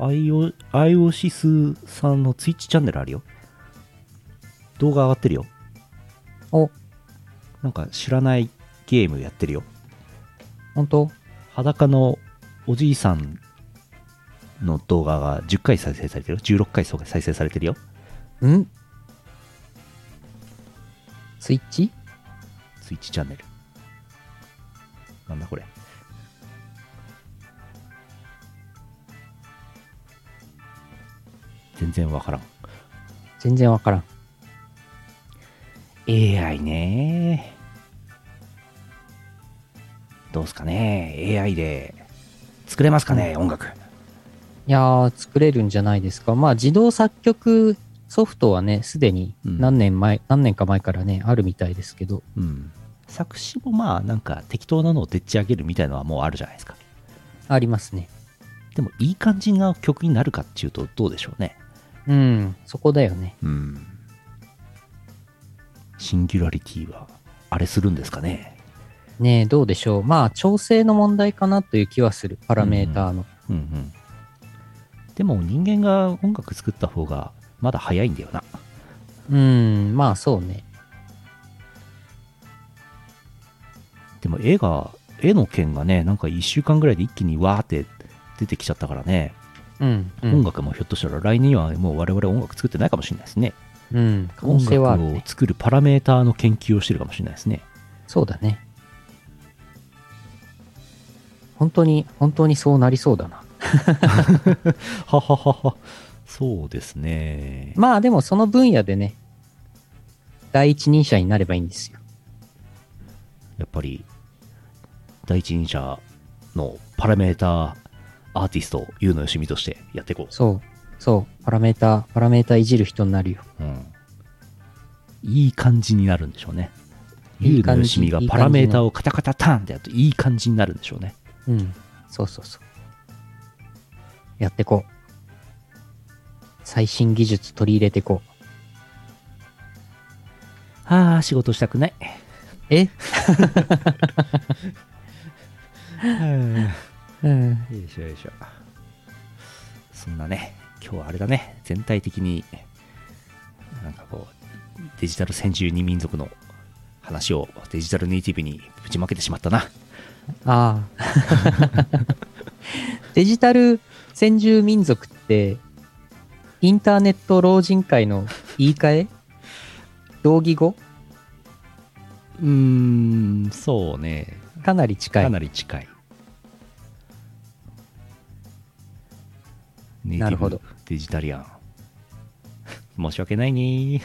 アイオ、アイオシスさんのツイッチチャンネルあるよ。動画上がってるよ。お、なんか知らないゲームやってるよ。本当裸のおじいさんの動画が10回再生されてるよ。16回再生されてるよ。ん？スイッチ？ツイッチチャンネル。なんだこれ。全然わからん。全然わからん。AI ねどうすかね ?AI で作れますかね、音楽。いやー、作れるんじゃないですか。まあ、自動作曲ソフトはね、すでにうん何年前、何年か前からね、あるみたいですけど、うん。作詞もまあなんか適当なのをでっち上げるみたいのはもうあるじゃないですか。ありますね。でもいい感じな曲になるかっていうとどうでしょうね。うん、そこだよね。うん。シンギュラリティはあれするんですかね？ねえ、どうでしょう。まあ、調整の問題かなという気はする。パラメーターの。うんうん。でも人間が音楽作った方がまだ早いんだよな。うん、まあそうね。でも絵が、絵の件がね、なんか1週間ぐらいで一気にわーって出てきちゃったからね、うん、うん。音楽もひょっとしたら来年にはもう我々音楽作ってないかもしれないですね。うん、音楽をね。作るパラメーターの研究をしてるかもしれないですね。そうだね。本当に、本当にそうなりそうだな。[LAUGHS] はははは。そうですね。まあでもその分野でね、第一人者になればいいんですよ。やっぱり、第一人者のパラメーターアーティスト、ゆうのよしみとしてやっていこそう、そう、パラメーター、パラメーターいじる人になるよ。う。うん。いい感じになるんでしょうね。ゆうのよしみがパラメーターをカタカタターンってやるといい感じになるんでしょうね。うん、そうそうそう。やってこう。最新技術取り入れてこああ、仕事したくない。う。え？[LAUGHS] [LAUGHS] うん。よいしょよいしょ。そんなね、今日はあれだね、全体的に、なんかこう、デジタル先住二民族の話をデジタルネイティブにぶちまけてしまったな。ああ。[LAUGHS] デジタル先住民族って、インターネット老人会の言い換え？同義語？うーん、そうね、かなり近い。かなり近い。ネイティブなるほどデジタリアン。申し訳ないね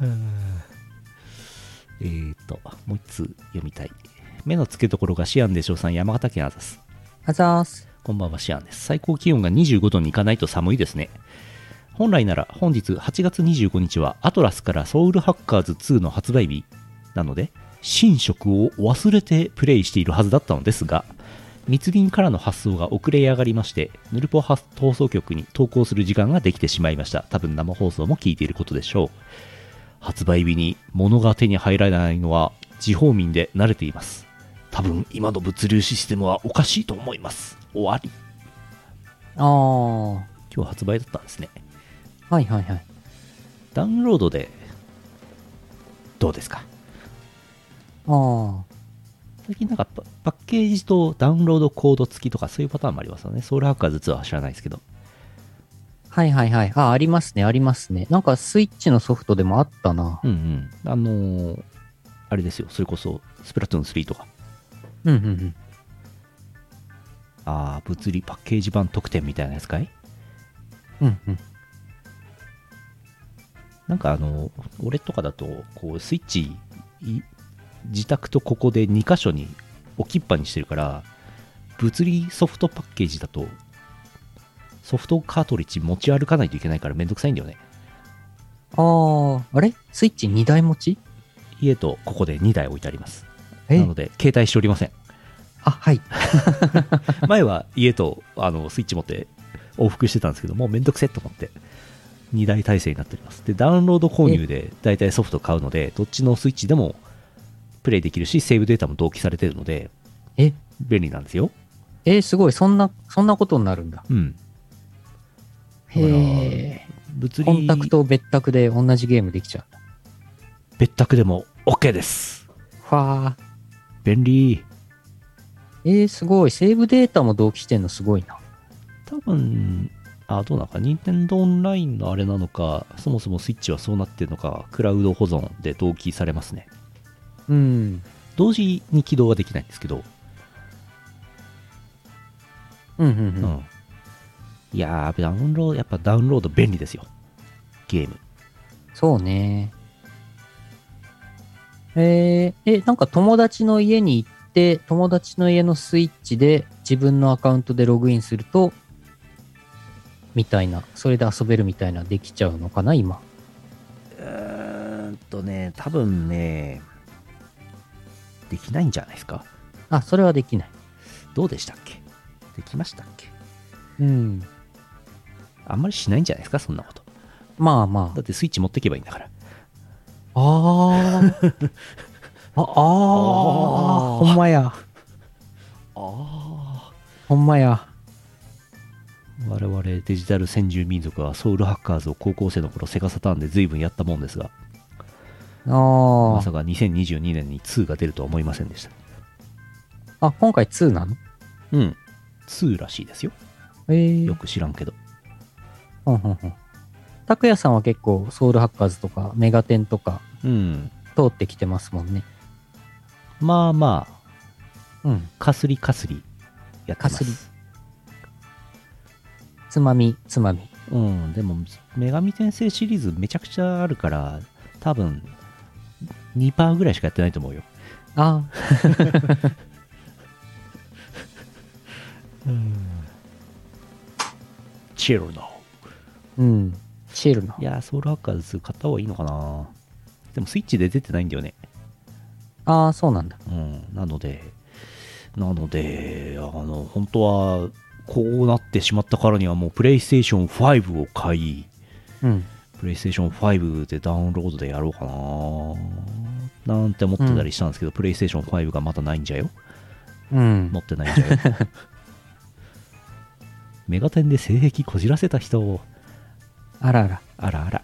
うん [LAUGHS] えーと、もう一通読みたい。目の付けどころがシアンでしょうさん、山形県あざす。あざーす。こんばんは、シアンです。最高気温が25度に行かないと寒いですね。本来なら本日8月25日はアトラスからソウルハッカーズ2の発売日なので、寝食を忘れてプレイしているはずだったのですが、密林からの発送が遅れ上がりまして、ヌルポ放送局に投稿する時間ができてしまいました。多分生放送も聞いていることでしょう。発売日に物が手に入らないのは地方民で慣れています。多分今の物流システムはおかしいと思います。終わり。ああ。は今日発売だったんですね。いはいはい。ダウンロードでどうですか？ああ。最近なんかパパッケージとダウンロードコード付きとかそういうパターンもありますよね。ソウルハッカーズ2は知らないですけど。はいはいはい。あ、ありますね、ありますね。なんかスイッチのソフトでもあったな。うんうん。あのーあれですよ。それこそスプラトゥーン3とか。うんうんうん。ああ、物理パッケージ版特典みたいなやつかい？うんうん。なんかあの、俺とかだと、こう、スイッチ、い自宅とここで2箇所に置きっぱにしてるから、物理ソフトパッケージだと、ソフトカートリッジ持ち歩かないといけないからめんどくさいんだよね。ああ、あれ？スイッチ2台持ち？家とここで2台置いてあります。え？なので、携帯しておりません。あ、はい。[LAUGHS] [LAUGHS] 前は家とあのスイッチ持って往復してたんですけどもうめんどくせえと思って2台体制になっておりますでダウンロード購入で大体ソフト買うのでどっちのスイッチでもプレイできるしセーブデータも同期されてるのでえ、便利なんですよえーすごい。そんな、そんなことになるんだ。うんへえ。物理コンタクト別宅で同じゲームできちゃう。別宅でも OK ですふわー。便利えー、すごい。セーブデータも同期してんのすごいな。多分あどうなのか任天堂オンラインのあれなのかそもそもスイッチはそうなってるのかクラウド保存で同期されますねうん。同時に起動はできないんですけどうんうんう。うんん。いやー、ダウンロード、やっぱダウンロード便利ですよ。ゲーム。そうね。えー、え、なんか友達の家に行って、友達の家のスイッチで自分のアカウントでログインすると、みたいな、それで遊べるみたいなできちゃうのかな、今。うーんとね、多分ね、できないんじゃないですか？あ、それはできない。どうでしたっけ？できましたっけ？うん。あんまりしないんじゃないですか？そんなこと。まあまだってスイッチ持ってけばいいんだから。あ。[LAUGHS] あーあ。あ、ああ。ほんまや。あほんまや。我々デジタル先住民族はソウルハッカーズを高校生の頃セガサターンで随分やったもんですが、ああまさ。か2022年に2が出るとは思いませんでした。あ、今回2なの？うん。2らしいですよ。えー。よく知らんけど。ほんほんほん。拓也さんは結構ソウルハッカーズとかメガテンとかうん。通ってきてますもんね。まあまあ、うん。かすりかすりやってます。かすりつまみ、つまみ。うん、でも、女神転生シリーズめちゃくちゃあるから、多分、2%ぐらいしかやってないと思うよ。あ [LAUGHS] チェロの。あ、うん。シェルのい。やー、ソウルハッカーズ買った方がいいのかなでもスイッチで出てないんだよね。ああ、そうなんだ。うん、なので、なので、あの、本当はこうなってしまったからにはもうプレイステーション5を買い、うん。プレイステーション5でダウンロードでやろうかななんて思ってたりしたんですけど、プレイステーション5がまだないんじゃようん。載ってないんじゃよ [LAUGHS] メガテンで性癖こじらせた人あらあら。あらあら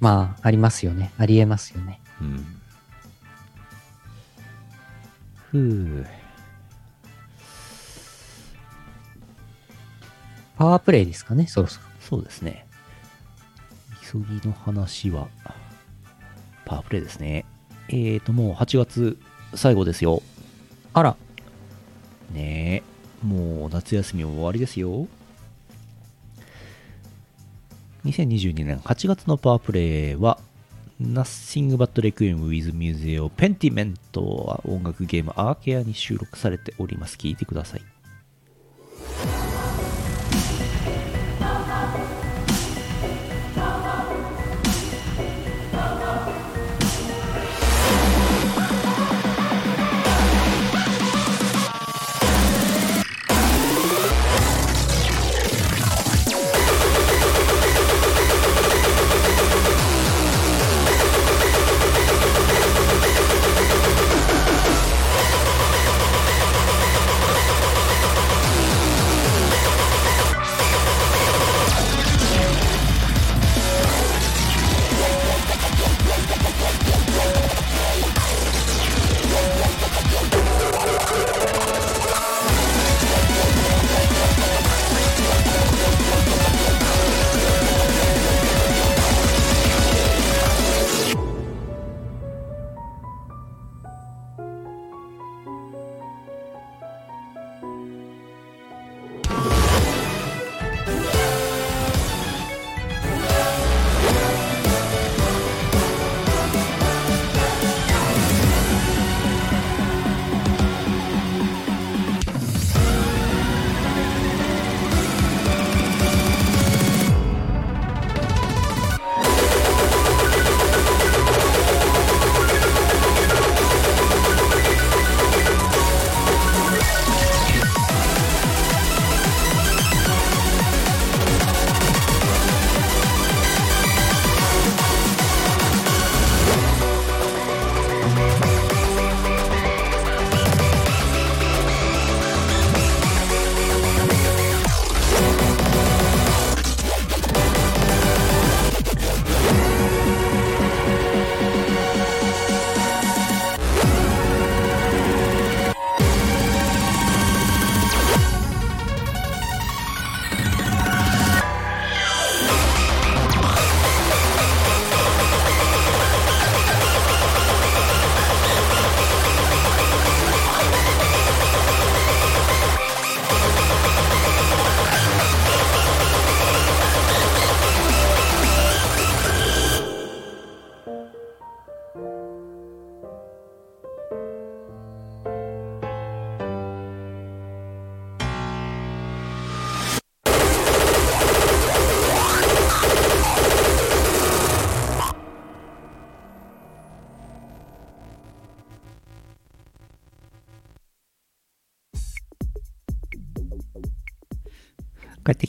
まあ、ありますよね。ありえますよね。うんふうパワープレイですかね、そろそろ。そうですね急ぎの話はパワープレイですね。えーともう8月最後ですよ。あら。ねえもう夏休みも終わりですよ。2022年8月のパワープレイは Nothing But Requiem with Museo Pentiment は音楽ゲームアーケアに収録されております。聞いてください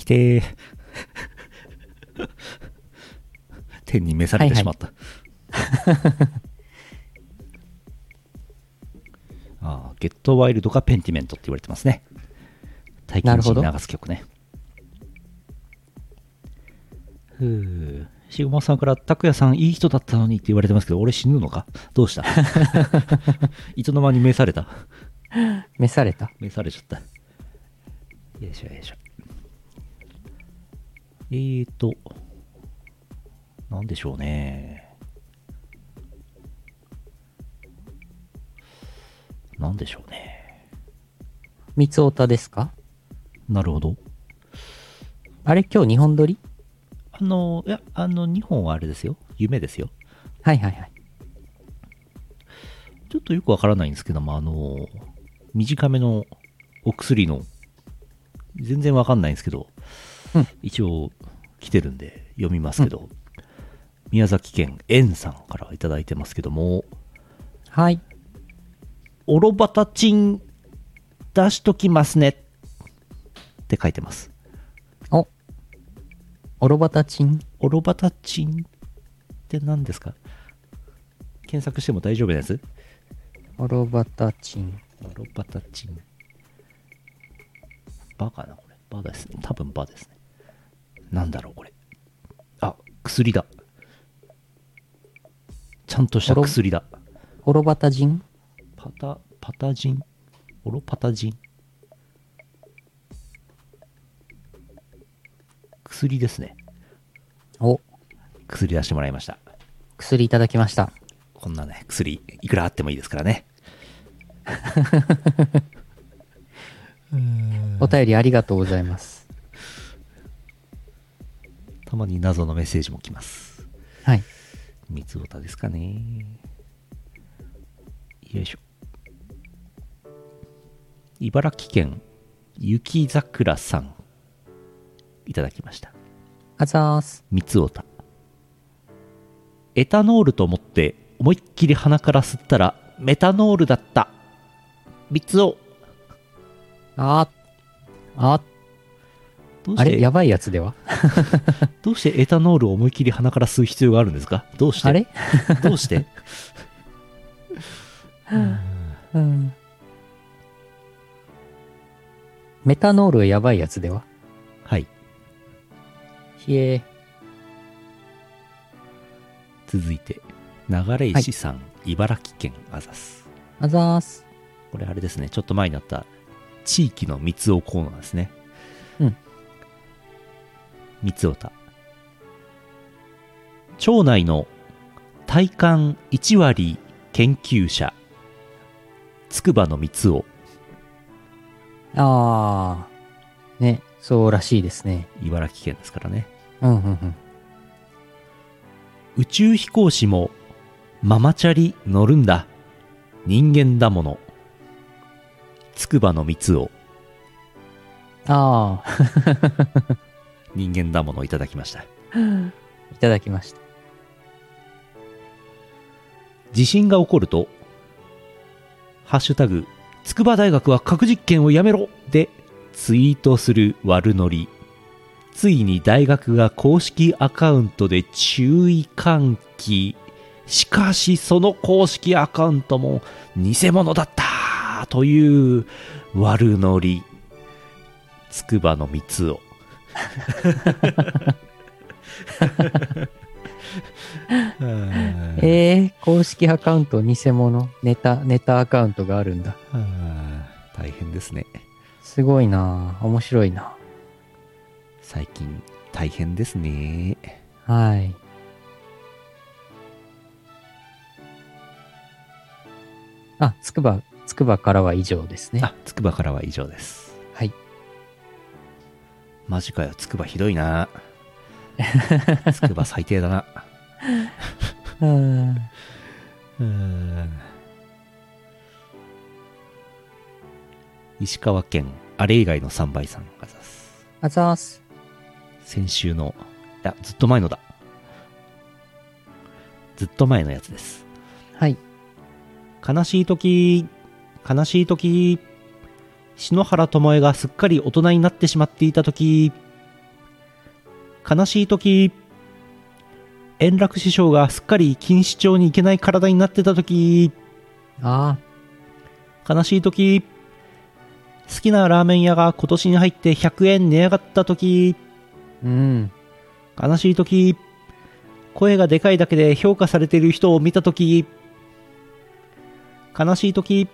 きて [LAUGHS] 天に召されてしまった、[LAUGHS] ああゲットワイルドがペンティメントって言われてますね。体験時に流す曲ね。ふうシグマさんから拓也さんいい人だったのにって言われてますけど俺死ぬのか？どうした？[LAUGHS] いつの間に召された？召された？召されちゃった。よいしょよいしょ。えーと、なんでしょうね。なんでしょうね。三つおたですか？なるほど。あれ今日日本撮り？あの、いや、あの、2本はあれですよ。夢ですよ。はいはいはい。ちょっとよくわからないんですけども、あの、短めのお薬の、全然わかんないんですけど、うん一応来てるんで読みますけど、宮崎県円さんからいただいてますけども、はい。オロバタチン出しときますね。って書いてます。お。オロバタチン？オロバタチンって何ですか？検索しても大丈夫なやつ？オロバタチン。オロバタチン。バかなこれ。バですね。多分バですね。なんだろうこれ。あ、薬だ。ちゃんとした薬だ。オロバタジンパタ、パタジン？オロパタジン薬ですね。お、薬出してもらいました。薬いただきました。こんなね、薬、いくらあってもいいですからね。[LAUGHS] お便りありがとうございます。たまに謎のメッセージも来ます。はい。三つ歌ですかね。よいしょ。茨城県雪桜さん、いただきました。あざーす。三つおた。エタノールと思って思いっきり鼻から吸ったらメタノールだった。三つお。ああ、あれ？やばいやつでは？[LAUGHS] どうしてエタノールを思いっきり鼻から吸う必要があるんですか？どうして？あれ？どうして？[LAUGHS] うん。メタノールはやばいやつでは？はい。ひえ続いて、流石さん、茨城県アザス。あざーす。これあれですね、ちょっと前にあった地域の三つおコーナーですね。うん。三つおた。町内の体感1割研究者、つくばの三つお、あー。ね、そうらしいですね。茨城県ですからね。うんうんうん。宇宙飛行士もママチャリ乗るんだ。人間だもの。つくばの三つをあー。人間だものいただきました。いただきました。地震が起こると、ハッシュタグ、筑波大学は核実験をやめろでツイートする悪ノリ。ついに大学が公式アカウントで注意喚起。しかしその公式アカウントも偽物だったという悪ノリ。筑波の三つを。[LAUGHS] えー、公式アカウント偽物ネタ、ネタアカウントがあるんだ。大変ですね。すごいな面白いな最近大変ですね。はい。あ、つくば、つくばからは以上ですね。あ、つくばからは以上です。はい。マジかよ、つくばひどいな。[LAUGHS] つくば最低だな。うん。うーん石川県、あれ以外の3倍さんあざす。あざーす。先週の、いや、ずっと前のだ。ずっと前のやつです。はい。悲しい時、悲しい時、篠原智恵がすっかり大人になってしまっていた時、悲しい時、円楽師匠がすっかり錦糸町に行けない体になってた時、あ悲しい時、好きなラーメン屋が今年に入って100円値上がった時、ーうん。悲しい時、声がでかいだけで評価されている人を見た時、悲しい時、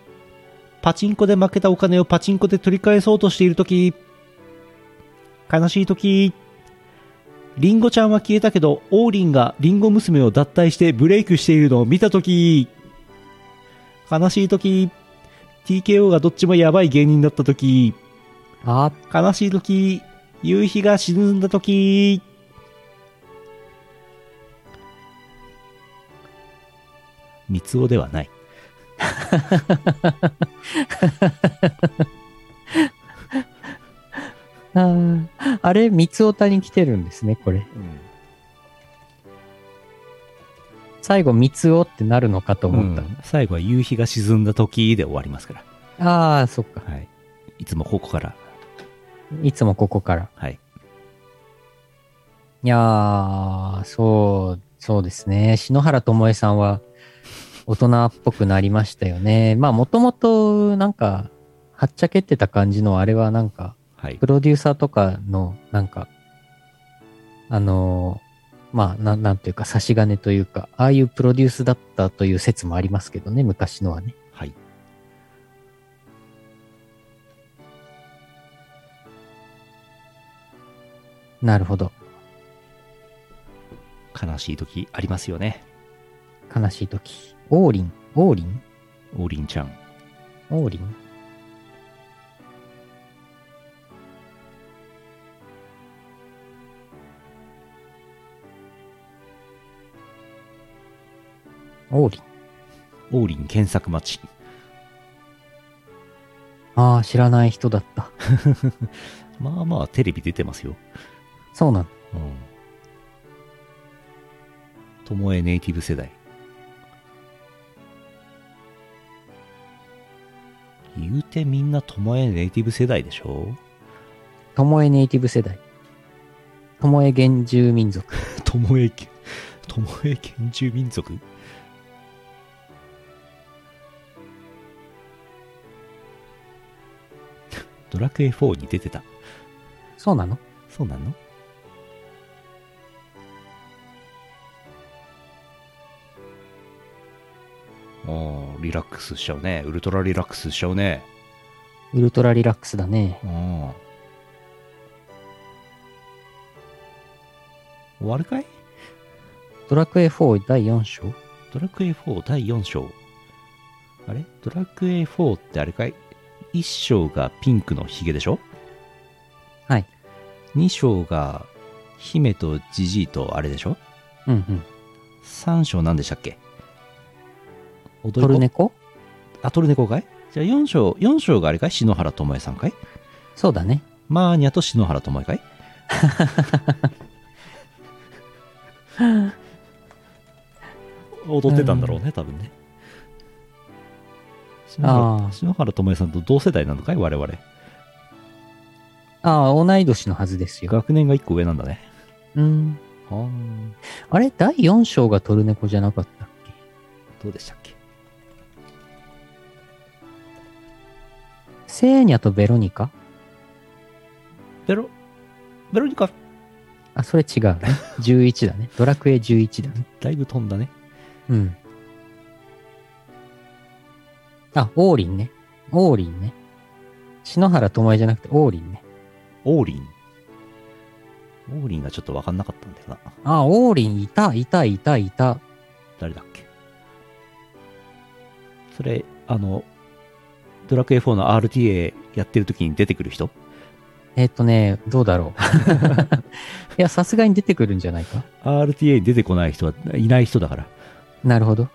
パチンコで負けたお金をパチンコで取り返そうとしている時、悲しい時、リンゴちゃんは消えたけど、オーリンがリンゴ娘を脱退してブレイクしているのを見た時、悲しい時、TKO がどっちもやばい芸人だった時、あ悲しい時、夕日が沈んだ時、三つおではない。あー。あれ、三つおたに来てるんですね、これ。最後、三つおってなるのかと思った。最後は夕日が沈んだ時で終わりますから。ああ、そっか。はい。いつもここからいつもここから。はい。いやー、そう、そうですね。篠原智恵さんは大人っぽくなりましたよね。まあ、もともと、なんか、はっちゃけてた感じのあれはなんか、はいプ。ロデューサーとかの、なんか、あのーまあ、なん、なんていうか、差し金というか、ああいうプロデュースだったという説もありますけどね、昔のはね。はい。なるほど。悲しい時ありますよね。悲しい時。王林？王林？王林ちゃん。王林？王林？王林検索待ち。ああ、知らない人だった。[LAUGHS] まあまあ、テレビ出てますよ。そうなんだ。うん。ともえネイティブ世代。言うてみんなともえネイティブ世代でしょ？ともえネイティブ世代。ともえ原住民族。ともえ、ともえ原住民族？[LAUGHS] ドラクエ4に出てた。そうなの？そうなの？ああ、リラックスしちゃうね。ウルトラリラックスしちゃうね。ウルトラリラックスだね。うん。終わるかい？ドラクエ4第4章？ドラクエ4第4章。あれ？ドラクエ4ってあれかい ?1 章がピンクのヒゲでしょ？はい。?2 章が姫とジジイとあれでしょ？うんうん。?3 章何でしたっけ？トルネコ？あ、トルネコかい？じゃあ4章、4章があれかい？篠原智恵さんかい？そうだね。マーニャと篠原智恵かい？[LAUGHS] 踊ってたんだろうね、多分ね。篠原篠原智恵さんと同世代なのかい？我々。ああ、同い年のはずですよ。学年が1個上なんだね。うん。はあれ？第4章がトルネコじゃなかったっけ？どうでしたっけ？セーニャとベロニカ？ベロ、ベロニカ、あ、それ違うね。11だね。ドラクエ11だね。だいぶ飛んだね。うん。あ、王林ね。王林ね。篠原智恵じゃなくて王林ね。オーリン。オーリンがちょっとわかんなかったんだよな。あ、王林いた、いた、いた、いた。誰だっけ？それ、あの、ドラクエ4の RTA やってる時に出てくる人？えっとね、どうだろう。[LAUGHS] いや、さすがに出てくるんじゃないか？?RTA に出てこない人はいない人だから。なるほど。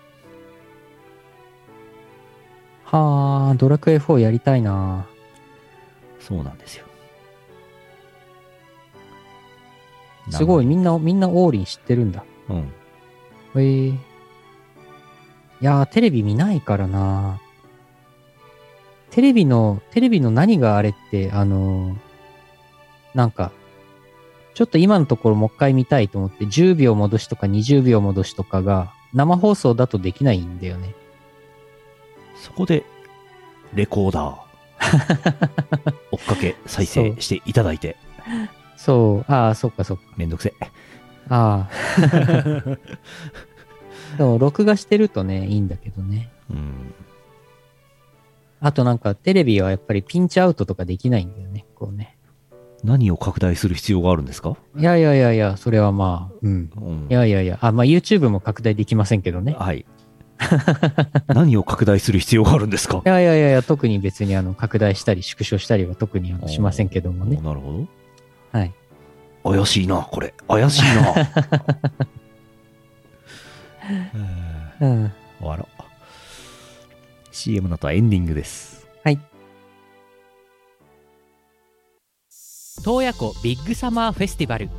はあ、ドラクエ4やりたいな。そうなんですよ。すごい、みんな、みんな王林知ってるんだ。うん。へえ。いやー、テレビ見ないからな。テレビの、テレビの何があれって、あのーなんか、ちょっと今のところもう一回見たいと思って、10秒戻しとか20秒戻しとかが、生放送だとできないんだよね。そこで、レコーダー。[LAUGHS] 追っかけ再生していただいて、そう、ああ、そっかそっか。めんどくせえ。ああ。[LAUGHS] でも、録画してるとね、いいんだけどね。うん。あとなんか、テレビはやっぱりピンチアウトとかできないんだよね、こうね。何を拡大する必要があるんですか？いやいやいやいや、それはまあ、うん。うんいやいやいや、あ、まあ YouTube も拡大できませんけどね。はい。[LAUGHS] 何を拡大する必要があるんですか？いやいやいや特に別にあの、拡大したり縮小したりは特にしませんけどもねお。なるほど。はい。怪しいな、これ。怪しいな。[LAUGHS] えーうん。終わろう。CM の後はエンディングです。はい。洞爺湖ビッグサマーフェスティバル。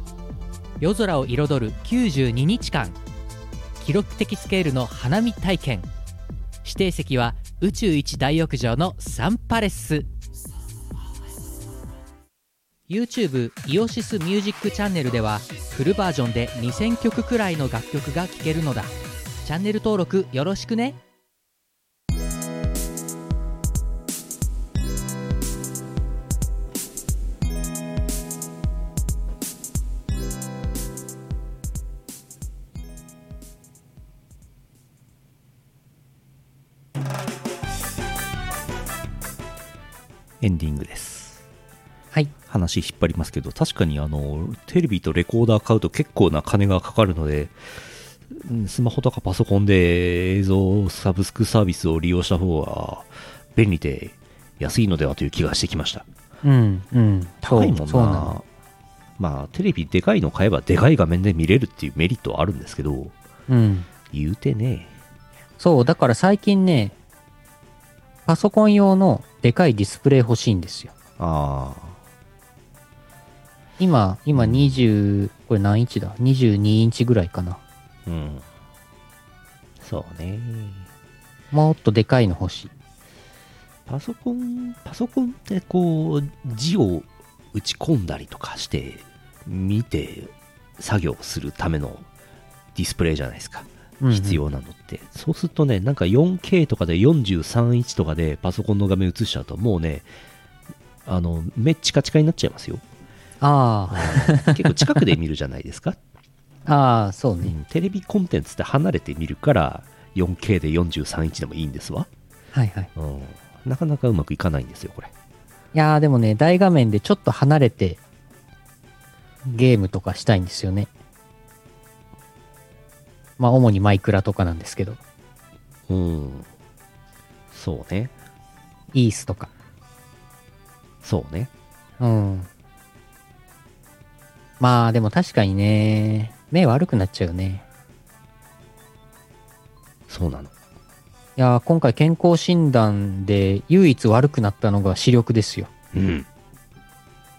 夜空を彩る92日間。記録的スケールの花火体験。指定席は宇宙一大浴場のサンパレス。YouTube イオシスミュージックチャンネルではフルバージョンで2000曲くらいの楽曲が聴けるのだ。チャンネル登録よろしくね話引っ張りますけど、確かにあの、テレビとレコーダー買うと結構な金がかかるので、うんスマホとかパソコンで映像サブスクサービスを利用した方が便利で安いのではという気がしてきました。うん、うん。高いもんな。まあ、テレビでかいの買えばでかい画面で見れるっていうメリットはあるんですけど、うん。言うてね、そう、だから最近ね、パソコン用のでかいディスプレイ欲しいんですよ。ああ、今、今20、これ何インチだ ?22 インチぐらいかな。うん。そうね。もっとでかいの欲しい。パソコン、パソコンってこう、字を打ち込んだりとかして、見て作業するためのディスプレイじゃないですか。うんうん必要なのって。そうするとね、なんか 4K とかで43インチとかでパソコンの画面映しちゃうと、もうね、あの、目チカチカになっちゃいますよ。あ結構近くで見るじゃないですか？あ、[LAUGHS] ああ、そうね。うんテレビコンテンツって離れて見るから、4K で43インチでもいいんですわ。はいはい。うん。なかなかうまくいかないんですよ、これ。いやーでもね、大画面でちょっと離れて、ゲームとかしたいんですよね。まあ、主にマイクラとかなんですけど、うん。そうね。イースとか。そうね。うん。まあ、でも確かにね、目悪くなっちゃうよね。そうなの。いやー今回健康診断で唯一悪くなったのが視力ですよ。うん。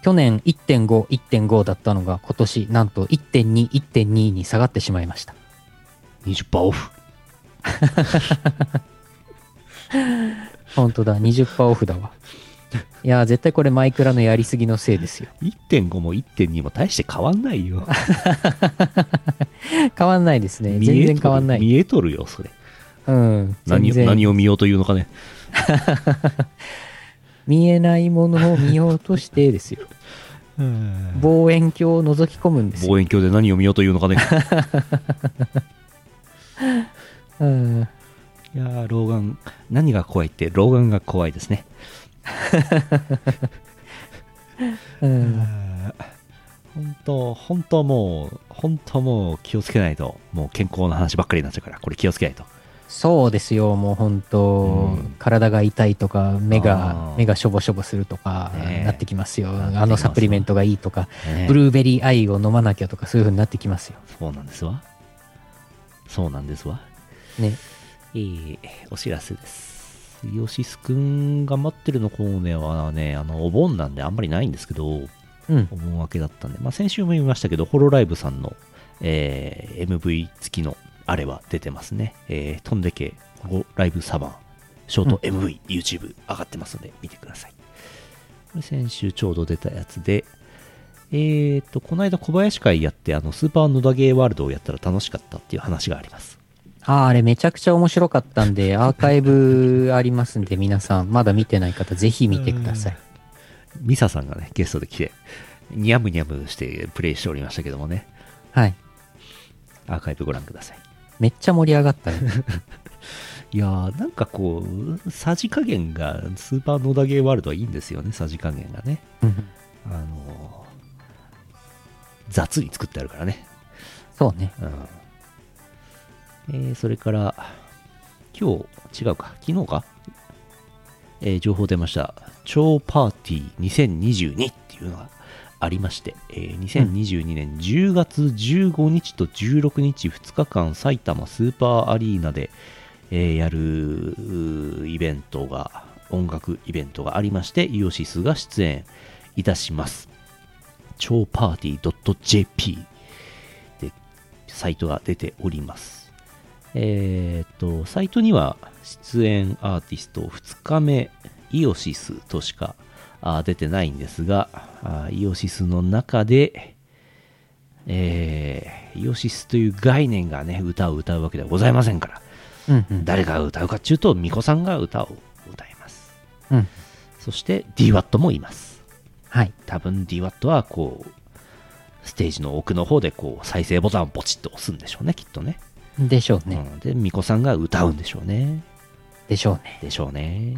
去年1.5、1.5だったのが今年なんと1.2、1.2に下がってしまいました。20%オフ。[LAUGHS] 本当だ、20%オフだわ。いやー絶対これマイクラのやりすぎのせいですよ。1.5も1.2も大して変わんないよ。[LAUGHS] 変わんないですね。全然変わんない。見えとるよ、それ。うん。何何を見ようというのかね。[LAUGHS] 見えないものを見ようとしてですよ。[LAUGHS] 望遠鏡を覗き込むんですよ。望遠鏡で何を見ようというのかね。うん。いやー、老眼、何が怖いって、老眼が怖いですね。うん。本当、本当もう、本当もう気をつけないと、もう健康な話ばっかりになっちゃうから、これ気をつけないと。そうですよ、もう本当、うん体が痛いとか、目あがー、目がしょぼしょぼするとか、なってきますよ。なってきますわあのサプリメントがいいとか、ねブルーベリーアイを飲まなきゃとか、そういう風になってきますよ。そうなんですわ。そうなんですわ。ね。えー、お知らせです。イオシスくんが待ってるのコーネはね、あの、お盆なんであんまりないんですけど、うん。お盆明けだったんで、まあ先週も言いましたけど、ホロライブさんの、えー MV 付きのあれは出てますね。えー、飛んでけ、ホロライブサバン、ショート MV、YouTube 上がってますので、見てください。これ先週ちょうど出たやつで、えーと、この間小林会やって、あの、スーパー野田ゲーワールドをやったら楽しかったっていう話があります。あーあれめちゃくちゃ面白かったんで、アーカイブありますんで、皆さん、まだ見てない方、ぜひ見てください。ミサさんがね、ゲストで来て、ニャムニャムしてプレイしておりましたけどもね、はい。アーカイブご覧ください。めっちゃ盛り上がったね。[LAUGHS] いやー、なんかこう、さじ加減が、スーパーノダゲーワールドはいいんですよね、さじ加減がね。うんあのー雑に作ってあるからね。そうね。うん。えー、それから、今日、違うか、昨日か、えー情報出ました。超パーティー2022っていうのがありまして、えー2022年10月15日と16日2日間埼玉スーパーアリーナで、えーやるイベントが、音楽イベントがありまして、イオシスが出演いたします。超パーティー .jp でサイトが出ております。えーっと、サイトには出演アーティスト2日目イオシスとしか出てないんですが、イオシスの中で、えーイオシスという概念がね、歌を歌うわけではございませんから、うんうん。誰が歌うかっていうと、ミコさんが歌を歌います。うん。そして DWAT もいます。はい。多分 DWAT はこう、ステージの奥の方でこう再生ボタンをポチッと押すんでしょうね、きっとね。でしょうね。うん、で、ミコさんが歌うんでしょうね。でしょうね。でしょうね。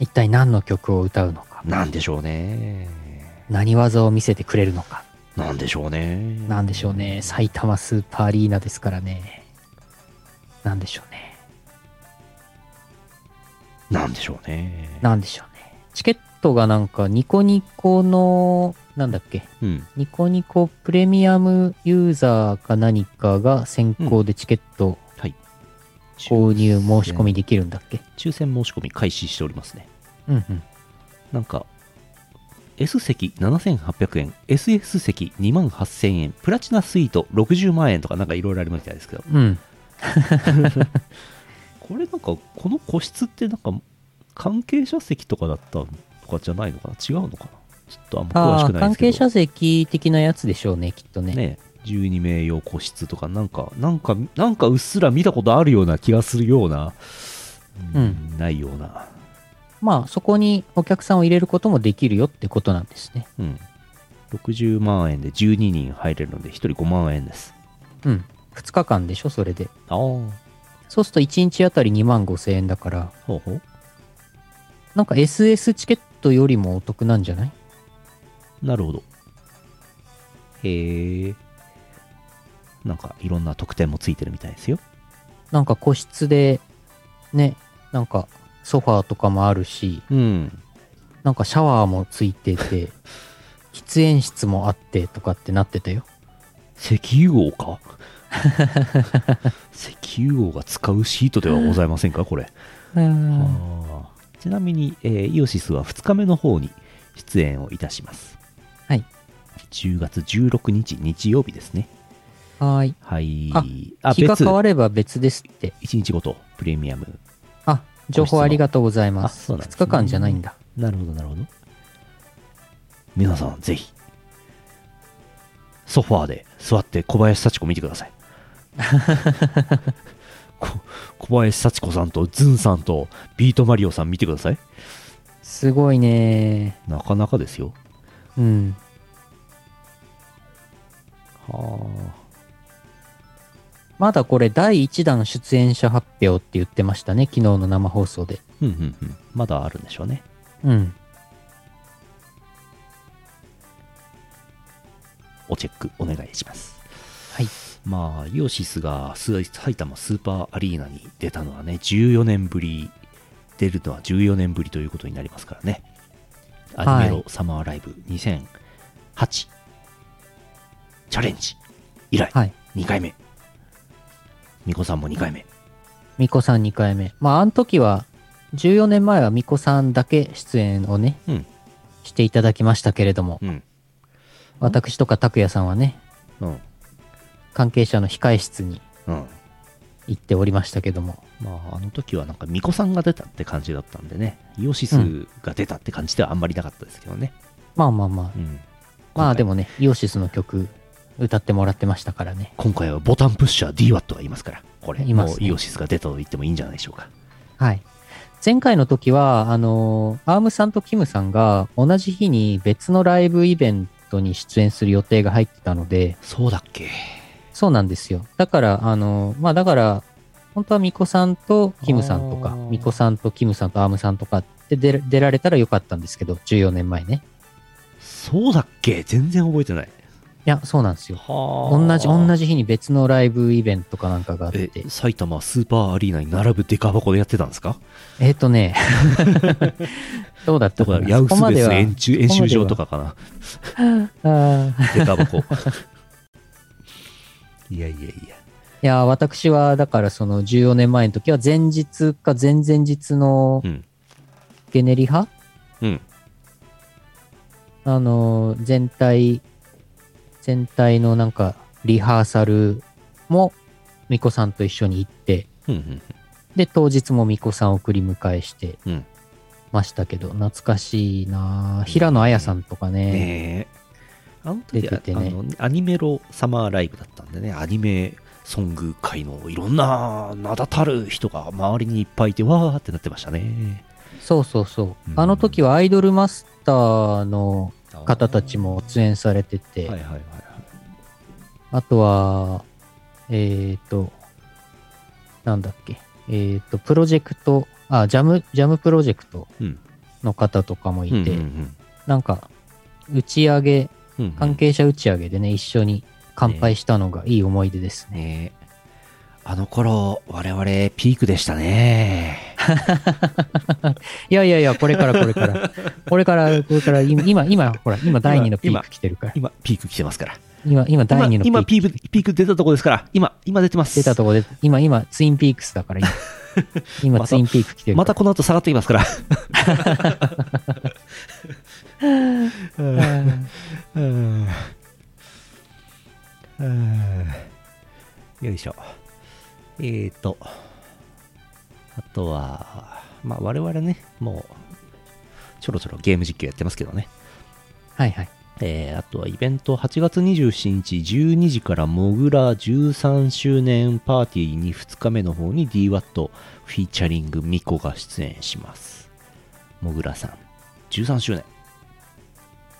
一体何の曲を歌うのか。なんでしょうね。何技を見せてくれるのか。なんでしょうね。なんでしょうね。埼玉スーパーアリーナですからね。なんでしょうね。なんでしょうね。なんでしょうね。チケットがなんかニコニコの、なんだっけ？うん。ニコニコプレミアムユーザーか何かが先行でチケットはい。購入申し込みできるんだっけ？抽選申し込み開始しておりますね。うんうん。なんか、S 席7800円、SS 席2万8000円、プラチナスイート60万円とかなんかいろいろありますみたいですけど、うん。[LAUGHS] これなんか、この個室ってなんか、関係者席とかだったとかじゃないのかな？違うのかな？ちょっとあんま詳しくないですけど。関係者席的なやつでしょうね、きっとね。ね、12名用個室とか、なんか、なんか、なんかうっすら見たことあるような気がするような、うんないような。まあ、そこにお客さんを入れることもできるよってことなんですね。うん。60万円で12人入れるので、1人5万円です。うん。2日間でしょ、それで。ああ、ほそうすると1日あたり2万5千円だから、うほう。なんか SS チケットよりもお得なんじゃない？なるほど。へえ。なんか、いろんな特典もついてるみたいですよ。なんか個室で、ね、なんかソファーとかもあるし、うん。なんかシャワーもついてて、[LAUGHS] 喫煙室もあってとかってなってたよ。石油王か？石油王が使うシートではございませんか、これ。[LAUGHS] うんあーちなみに、えーイオシスは2日目の方に出演をいたします。はい。10月16日日曜日ですね。はーい。はい。あ日が別変われば別ですって。1日ごとプレミアム。あ、情報ありがとうございます。あそうなんですね2日間じゃないんだ。なるほど、なるほど。皆さん、ぜひ、ソファーで座って小林幸子見てください。[LAUGHS] こ [LAUGHS] 小林幸子さんとズンさんとビートマリオさん見てください。すごいねなかなかですよ。うん。はまだこれ第1弾出演者発表って言ってましたね。昨日の生放送で。あ。うんうんうん。まだあるんでしょうね。うん。おチェックお願いします。はい。まあ、イオシスがス埼玉スーパーアリーナに出たのはね、14年ぶり、出るのは14年ぶりということになりますからね。アニメロサマーライブ2008チャレンジ以来はい。2回目。ミコさんも2回目。ミコさん2回目。まあ、あの時は、14年前はミコさんだけ出演をね、うんしていただきましたけれども、うん。私とか拓也さんはね、うん。関係者の控え室にうん。行っておりましたけども、まあ、あの時はなんかミコさんが出たって感じだったんでね、イオシスが出たって感じではあんまりなかったですけどね。まあまあまあ、うん。まあでも。もね、イオシスの曲歌ってもらってましたからね。今回はボタンプッシャー DWAT がいますから、これ、いますねもうイオシスが出たと言ってもいいんじゃないでしょうか。はい。前回の時は、あのーアームさんとキムさんが同じ日に別のライブイベントに出演する予定が入ってたので、そうだっけそうなんですよ。だから、あのーまあだから、本当はミコさんとキムさんとかミコさんとキムさんとアームさんとかって出出られたらよかったんですけど、14年前ね。そうだっけ？全然覚えてない。いや、そうなんですよ。は同じ、同じ。じ日に別のライブイベントかなんかがあってえ、。埼玉スーパーアリーナに並ぶデカ箱でやってたんですか？えっ、とね、[LAUGHS] どうだったかなヤウスベスそこまでは演習演習場とかかな。[LAUGHS] デカ箱。いやいやいや。いや、私は、だからその14年前の時は前日か前々日のうん。ゲネリ派、うん。あの、全体、全体のなんかリハーサルもミコさんと一緒に行って、うんうんで、当日もミコさんを送り迎えして、うんましたけど、懐かしいな平野綾さんとかね。ねえ。あの時ねあのアニメロサマーライブだったんでね、アニメソング界のいろんな名だたる人が周りにいっぱいいて、わーってなってましたね。そうそうそう。うんあの時はアイドルマスターの方たちも出演されてて、はいはいはいはい。あとは、えっ、と、なんだっけ、えっ、と、プロジェクト、あ、ジャム、ジャムプロジェクトうんの方とかもいて、うんうんなんか、打ち上げ、うんうん関係者打ち上げでね、一緒に乾杯したのがいい思い出ですね。ねえあの頃、我々ピークでしたね。[LAUGHS] いやいやいや、これからこれから、これから、これから、今、今、今ほら、今第2のピーク来てるから。今、ピーク来てますから。今、今第今2のピーク今ピーク、ピーク出たとこですから、今、今出てます。出たとこで、今、今、ツインピークスだから、今。[LAUGHS] 今、ツインピーク来てるから。またこの後下がってきますから。[LAUGHS] うん。よいしょ。えーと、あとは、まあ我々ね、もう、ちょろちょろゲーム実況やってますけどね。はいはい。えーあとはイベント8月27日12時からモグラ13周年パーティーに2日目の方に DWAT フィーチャリングミコが出演します。モグラさん、13周年。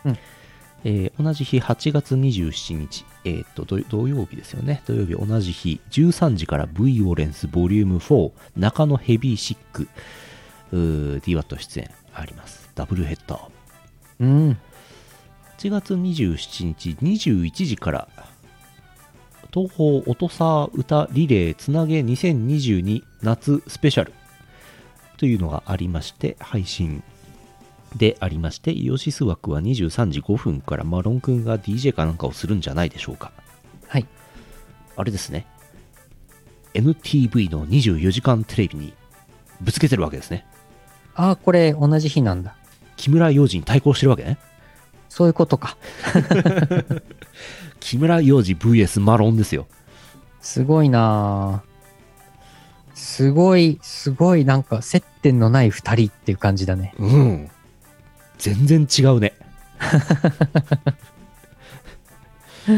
うんえー同じ日8月27日、えーっと土土曜日ですよね。土曜日同じ日13時から V オレンスボリューム4中野ヘビーシック DWAT 出演あります。ダブルヘッダー。うん。8月27日21時から東宝音サー歌リレーつなげ2022夏スペシャルというのがありまして配信でありましてイオシス枠は23時5分からマロンくんが DJ かなんかをするんじゃないでしょうかはい。あれですね NTV の24時間テレビにぶつけてるわけですねああ、これ同じ日なんだ。木村洋二に対抗してるわけねそういうことか。[LAUGHS] 木村洋二 VS マロンですよすごいなぁすごい、すごい、なんか接点のない二人っていう感じだね。うん。全然違うね。[LAUGHS] う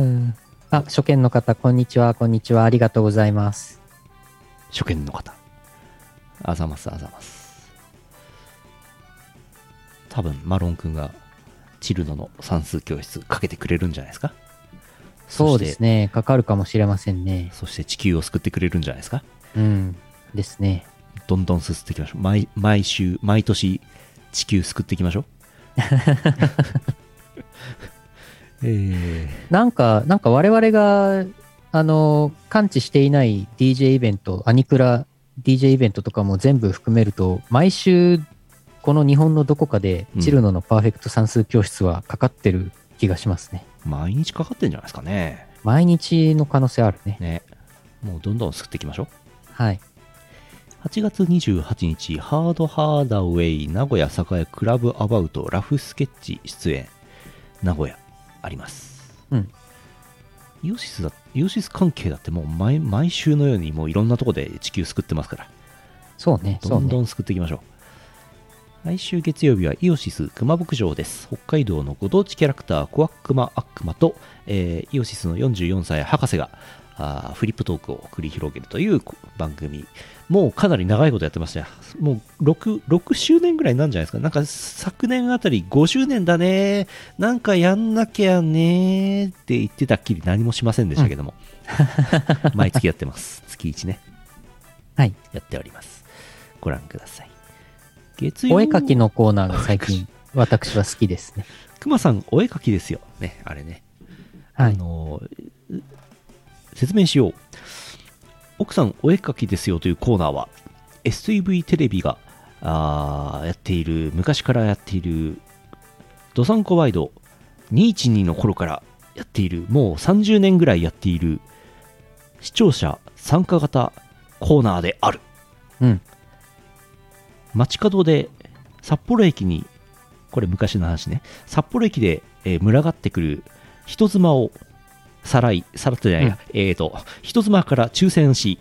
ん。あ、初見の方、こんにちは、こんにちは。ありがとうございます。初見の方。あざます、あざます。多分、マロンくんが、チルノの算数教室かけてくれるんじゃないですか？そうですね。かかるかもしれませんね。そして地球を救ってくれるんじゃないですか？うん。ですね。どんどん進っていきましょう。毎毎週、毎年、地球救っていきましょう。[LAUGHS] えなんか、なんか我々が、あの、感知していない DJ イベント、アニクラ DJ イベントとかも全部含めると、毎週、この日本のどこかでうん、チルノのパーフェクト算数教室はかかってる気がしますね。ー毎日かかってんじゃないですかね。毎日の可能性あるね。ね。もうどんどん救っていきましょう。はい。8月28日、ハードハーダウェイ名古屋栄クラブアバウトラフスケッチ出演、名古屋あります。うん。イオシスだ、イオシス関係だってもう毎毎週のようにもういろんなとこで地球救ってますから、そうね、そうんね。どどん救っていきましょう。来週月曜日はイオシス熊牧場です。北海道のご当地キャラクターコアックマアックマと、えーイオシスの44歳博士があーフリップトークを繰り広げるという番組。もうかなり長いことやってましたよ。もう 6, 6周年ぐらいなんじゃないですか。なんか昨年あたり5周年だね。なんかやんなきゃねって言ってたっきり何もしませんでしたけども。毎月やってます。月1ね。はい。やっております。ご覧ください。月曜お絵描きのコーナーが最近、私は好きですね。くまさん、お絵描きですよ。ね、あれね。はい。あの説明しよう。奥さん、お絵描きですよというコーナーは、STV テレビがあーやっている、昔からやっている、ドサンコワイド212の頃からやっている、もう30年ぐらいやっている、視聴者参加型コーナーである。うん。街角で札幌駅にこれ昔の話ね札幌駅で、えー群がってくる人妻をさらいさらってじゃないや、えーと人妻から抽選し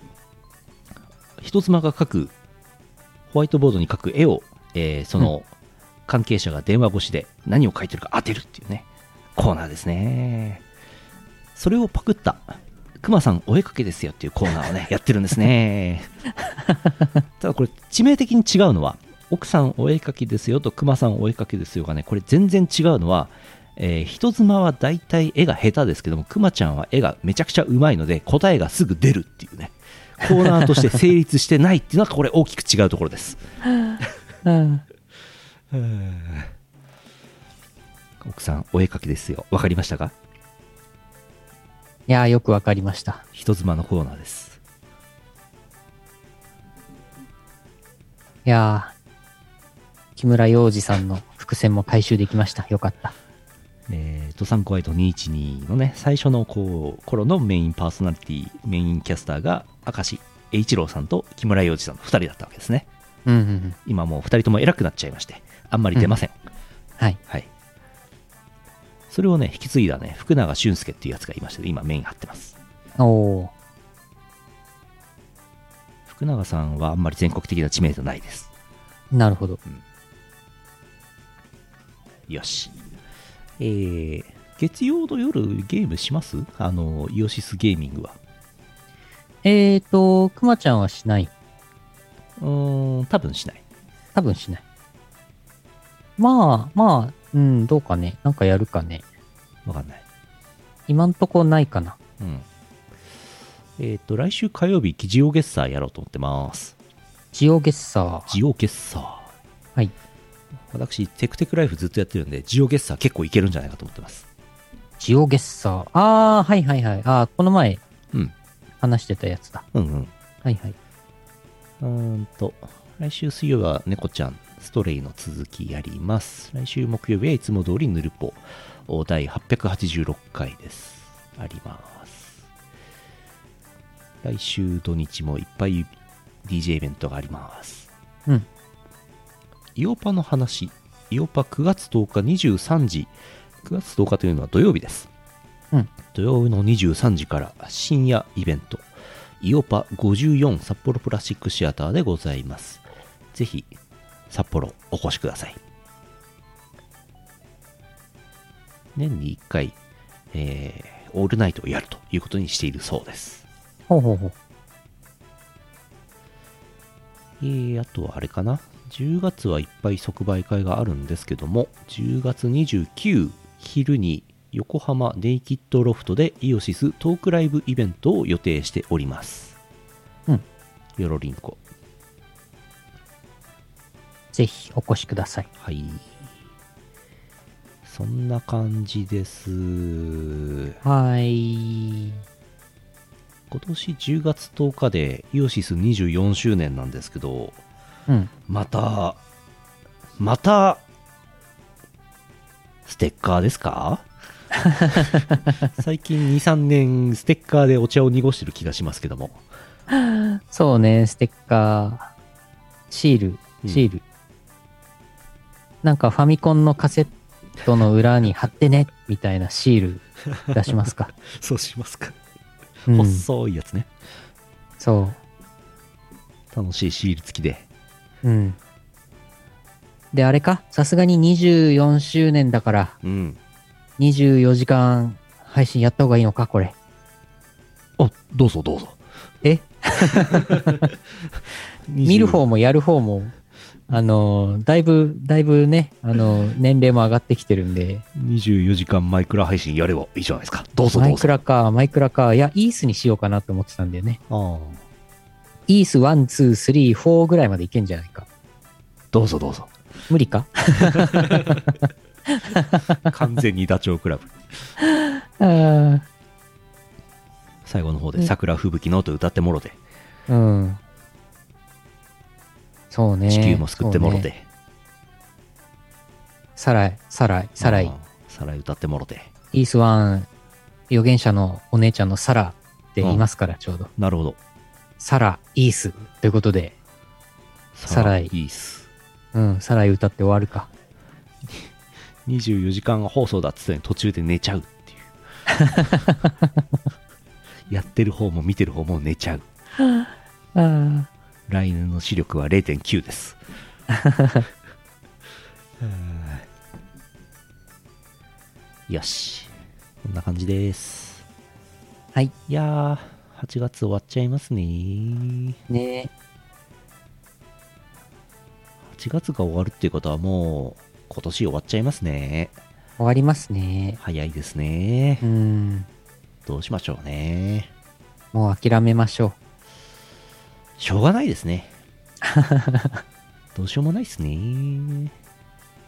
人妻が書くホワイトボードに描く絵を、えーその関係者が電話越しで何を描いてるか当てるっていうね、コーナーですね。それをパクった、くまさんお絵かけですよっていうコーナーをね、[LAUGHS] やってるんですね。[LAUGHS] ただこれ、致命的に違うのは、奥さんお絵かきですよとくまさんお絵かきですよがね、これ全然違うのは、えー人妻は大体絵が下手ですけども、くまちゃんは絵がめちゃくちゃうまいので、答えがすぐ出るっていうね、コーナーとして成立してないっていうのが、これ大きく違うところです。うん。奥さん、お絵かきですよ。わかりましたか？いやー、よくわかりました。人妻のコーナーです。いやー、木村洋二さんの伏線も回収できました。よかった。えー、ドサンコワイト212のね、最初のこう頃のメインパーソナリティ、メインキャスターが、明石栄一郎さんと木村洋二さんの2人だったわけですね。うんうんうん。今もう2人とも偉くなっちゃいまして、あんまり出ません。はい。はい。それをね、引き継いだね、福永俊介っていうやつがいまして、今メイン張ってます。おー。福永さんはあんまり全国的な知名度ないです。なるほど。よし。えー、月曜の夜ゲームします？あの、イオシスゲーミングは。えーと、くまちゃんはしない。うーん、多分しない。多分しない。まあ、まあ、うん、どうかね。なんかやるかね。わかんない。今んとこないかな。うん。えっ、と、来週火曜日、ジオゲッサーやろうと思ってます。ジオゲッサー。ジオゲッサー。はい。私、テクテクライフずっとやってるんで、ジオゲッサー結構いけるんじゃないかと思ってます。ジオゲッサー。あー、はいはいはい。あー、この前うん。話してたやつだ。うんうん。はいはい。うーんと、来週水曜日は猫ちゃん、ストレイの続きやります。来週木曜日はいつも通りヌルポ、お第886回です。あります。来週土日もいっぱい DJ イベントがあります。うん。イオパの話、イオパ9月10日23時、9月10日というのは土曜日です。うん。土曜の23時から深夜イベント、イオパ54札幌プラスチックシアターでございます。ぜひ、札幌お越しください。年に1回、えー、オールナイトをやるということにしているそうです。ほうほうほう。えー、あとはあれかな。10月はいっぱい即売会があるんですけども、10月29昼に横浜ネイキッドロフトでイオシストークライブイベントを予定しております。うん。よろりんこ。ぜひお越しください。はい。そんな感じです。はい。今年10月10日でイオシス24周年なんですけど、うん。また、また、ステッカーですか？[LAUGHS] 最近2、3年ステッカーでお茶を濁してる気がしますけども。そうね、ステッカー、シール、うんシール。なんかファミコンのカセットの裏に貼ってね、みたいなシール出しますか？[LAUGHS] そうしますか。うん、細いやつね。そ楽しいシール付きで。う。うん。で、あれか？さすがに24周年だから、うん。24時間配信やった方がいいのか？これ。あ、どうぞどうぞ。え？[LAUGHS] [LAUGHS] 見る方もやる方も、あの、だいぶ、だいぶね、あの、[LAUGHS] 年齢も上がってきてるんで、24時間マイクラ配信やればいいじゃないですか。どうぞマイクどうぞ。ラか、マイクラか、いや、イースにしようかなと思ってたんだよね。あイース1、2、3、4ぐらいまでいけんじゃないか。どうぞどうぞ。無理か？[LAUGHS] 完全にダチョウ倶楽部。[LAUGHS] 最後の方で桜吹雪のと歌ってもろて、うん。そうね。地球も救ってもろて。サライ、サライ、サライあ。ー。サライ歌ってもろて。イース1、預言者のお姉ちゃんのサラって言いますから、ちょうど。なるほど。サラ、イース。ということで、サライいいっす。うん、サライ歌って終わるか。24時間放送だっつって途中で寝ちゃうっていう。[LAUGHS] やってる方も見てる方も寝ちゃう。[LAUGHS] 来年の視力は0.9です。[LAUGHS] よし。こんな感じです。はい。いやー、8月終わっちゃいますね。ね8月が終わるっていうことはもう、今年終わっちゃいますね。終わりますね。早いですねう。ん。どうしましょうね。もう諦めましょしょうがないですね。どうしようもないですね。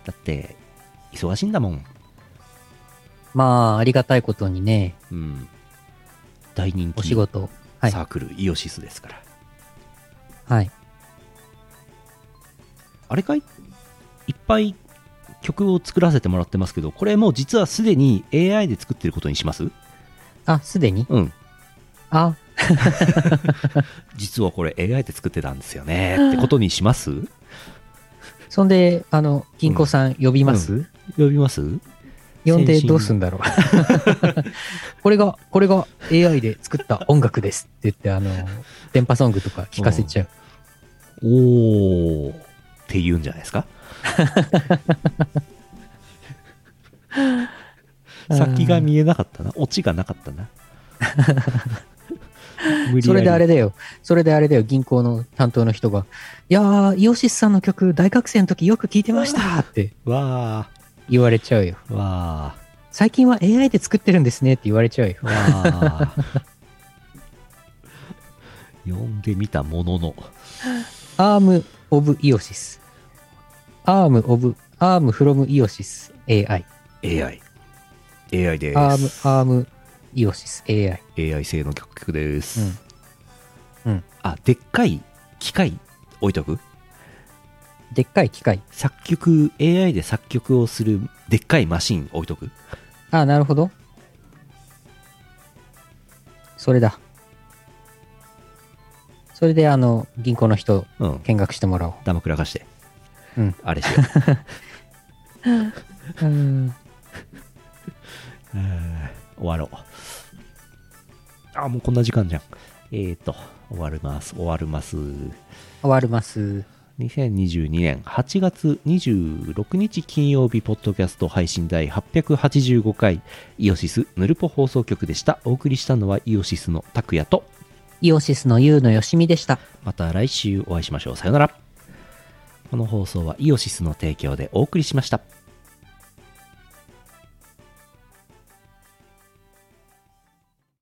だって、忙しいんだもん。う。まあ、ありがたいことにね、うん。大人気お仕事。はいサークルイオシスですから。はい。あれかい？いっぱい曲を作らせてもらってますけど、これもう実はすでに AI で作ってることにします？あ、すでに？うん。あ、実はこれ AI で作ってたんですよね。ってことにします？そんで、あの、銀行さん呼びます、呼びます？呼んでどうすんだろう [LAUGHS] これが、これが AI で作った音楽ですって言って、あの、電波ソングとか聞かせちゃう。おーって言うんじゃないですか？[LAUGHS] 先が見えなかったな。オチがなかったな。[LAUGHS] それであれだよ。それであれだよ。銀行の担当の人が、いやー、イオシスさんの曲、大学生の時よく聞いてましたってわ言われちゃうよ。ー、わ最近は AI で作ってるんですねって言われちゃうよー、。わー。[LAUGHS] 読んでみたものの。 ARM of イオシス。 ARM of、ARM from イオシス AI。AI。AI で ARM、す。 ARM・イオシス AI。AI 製の曲です。うん。うん。あ、でっかい機械置いとく？でっかい機械。作曲、AI で作曲をするでっかいマシン置いとく？ああ、なるほど。それだ。それで、あの、銀行の人、うん。見学してもらおう。ダマくらかして。うん。あれしよう。[LAUGHS] うん。終わろう。あ、もうこんな時間じゃん。えーと、終わります。終わります。終わります。2022年8月26日金曜日、ポッドキャスト配信第885回、イオシスヌルポ放送局でした。お送りしたのはイオシスの拓也と、イオシスのユウのよしみでした。また来週お会いしましょう。さよなら。この放送はイオシスの提供でお送りしました。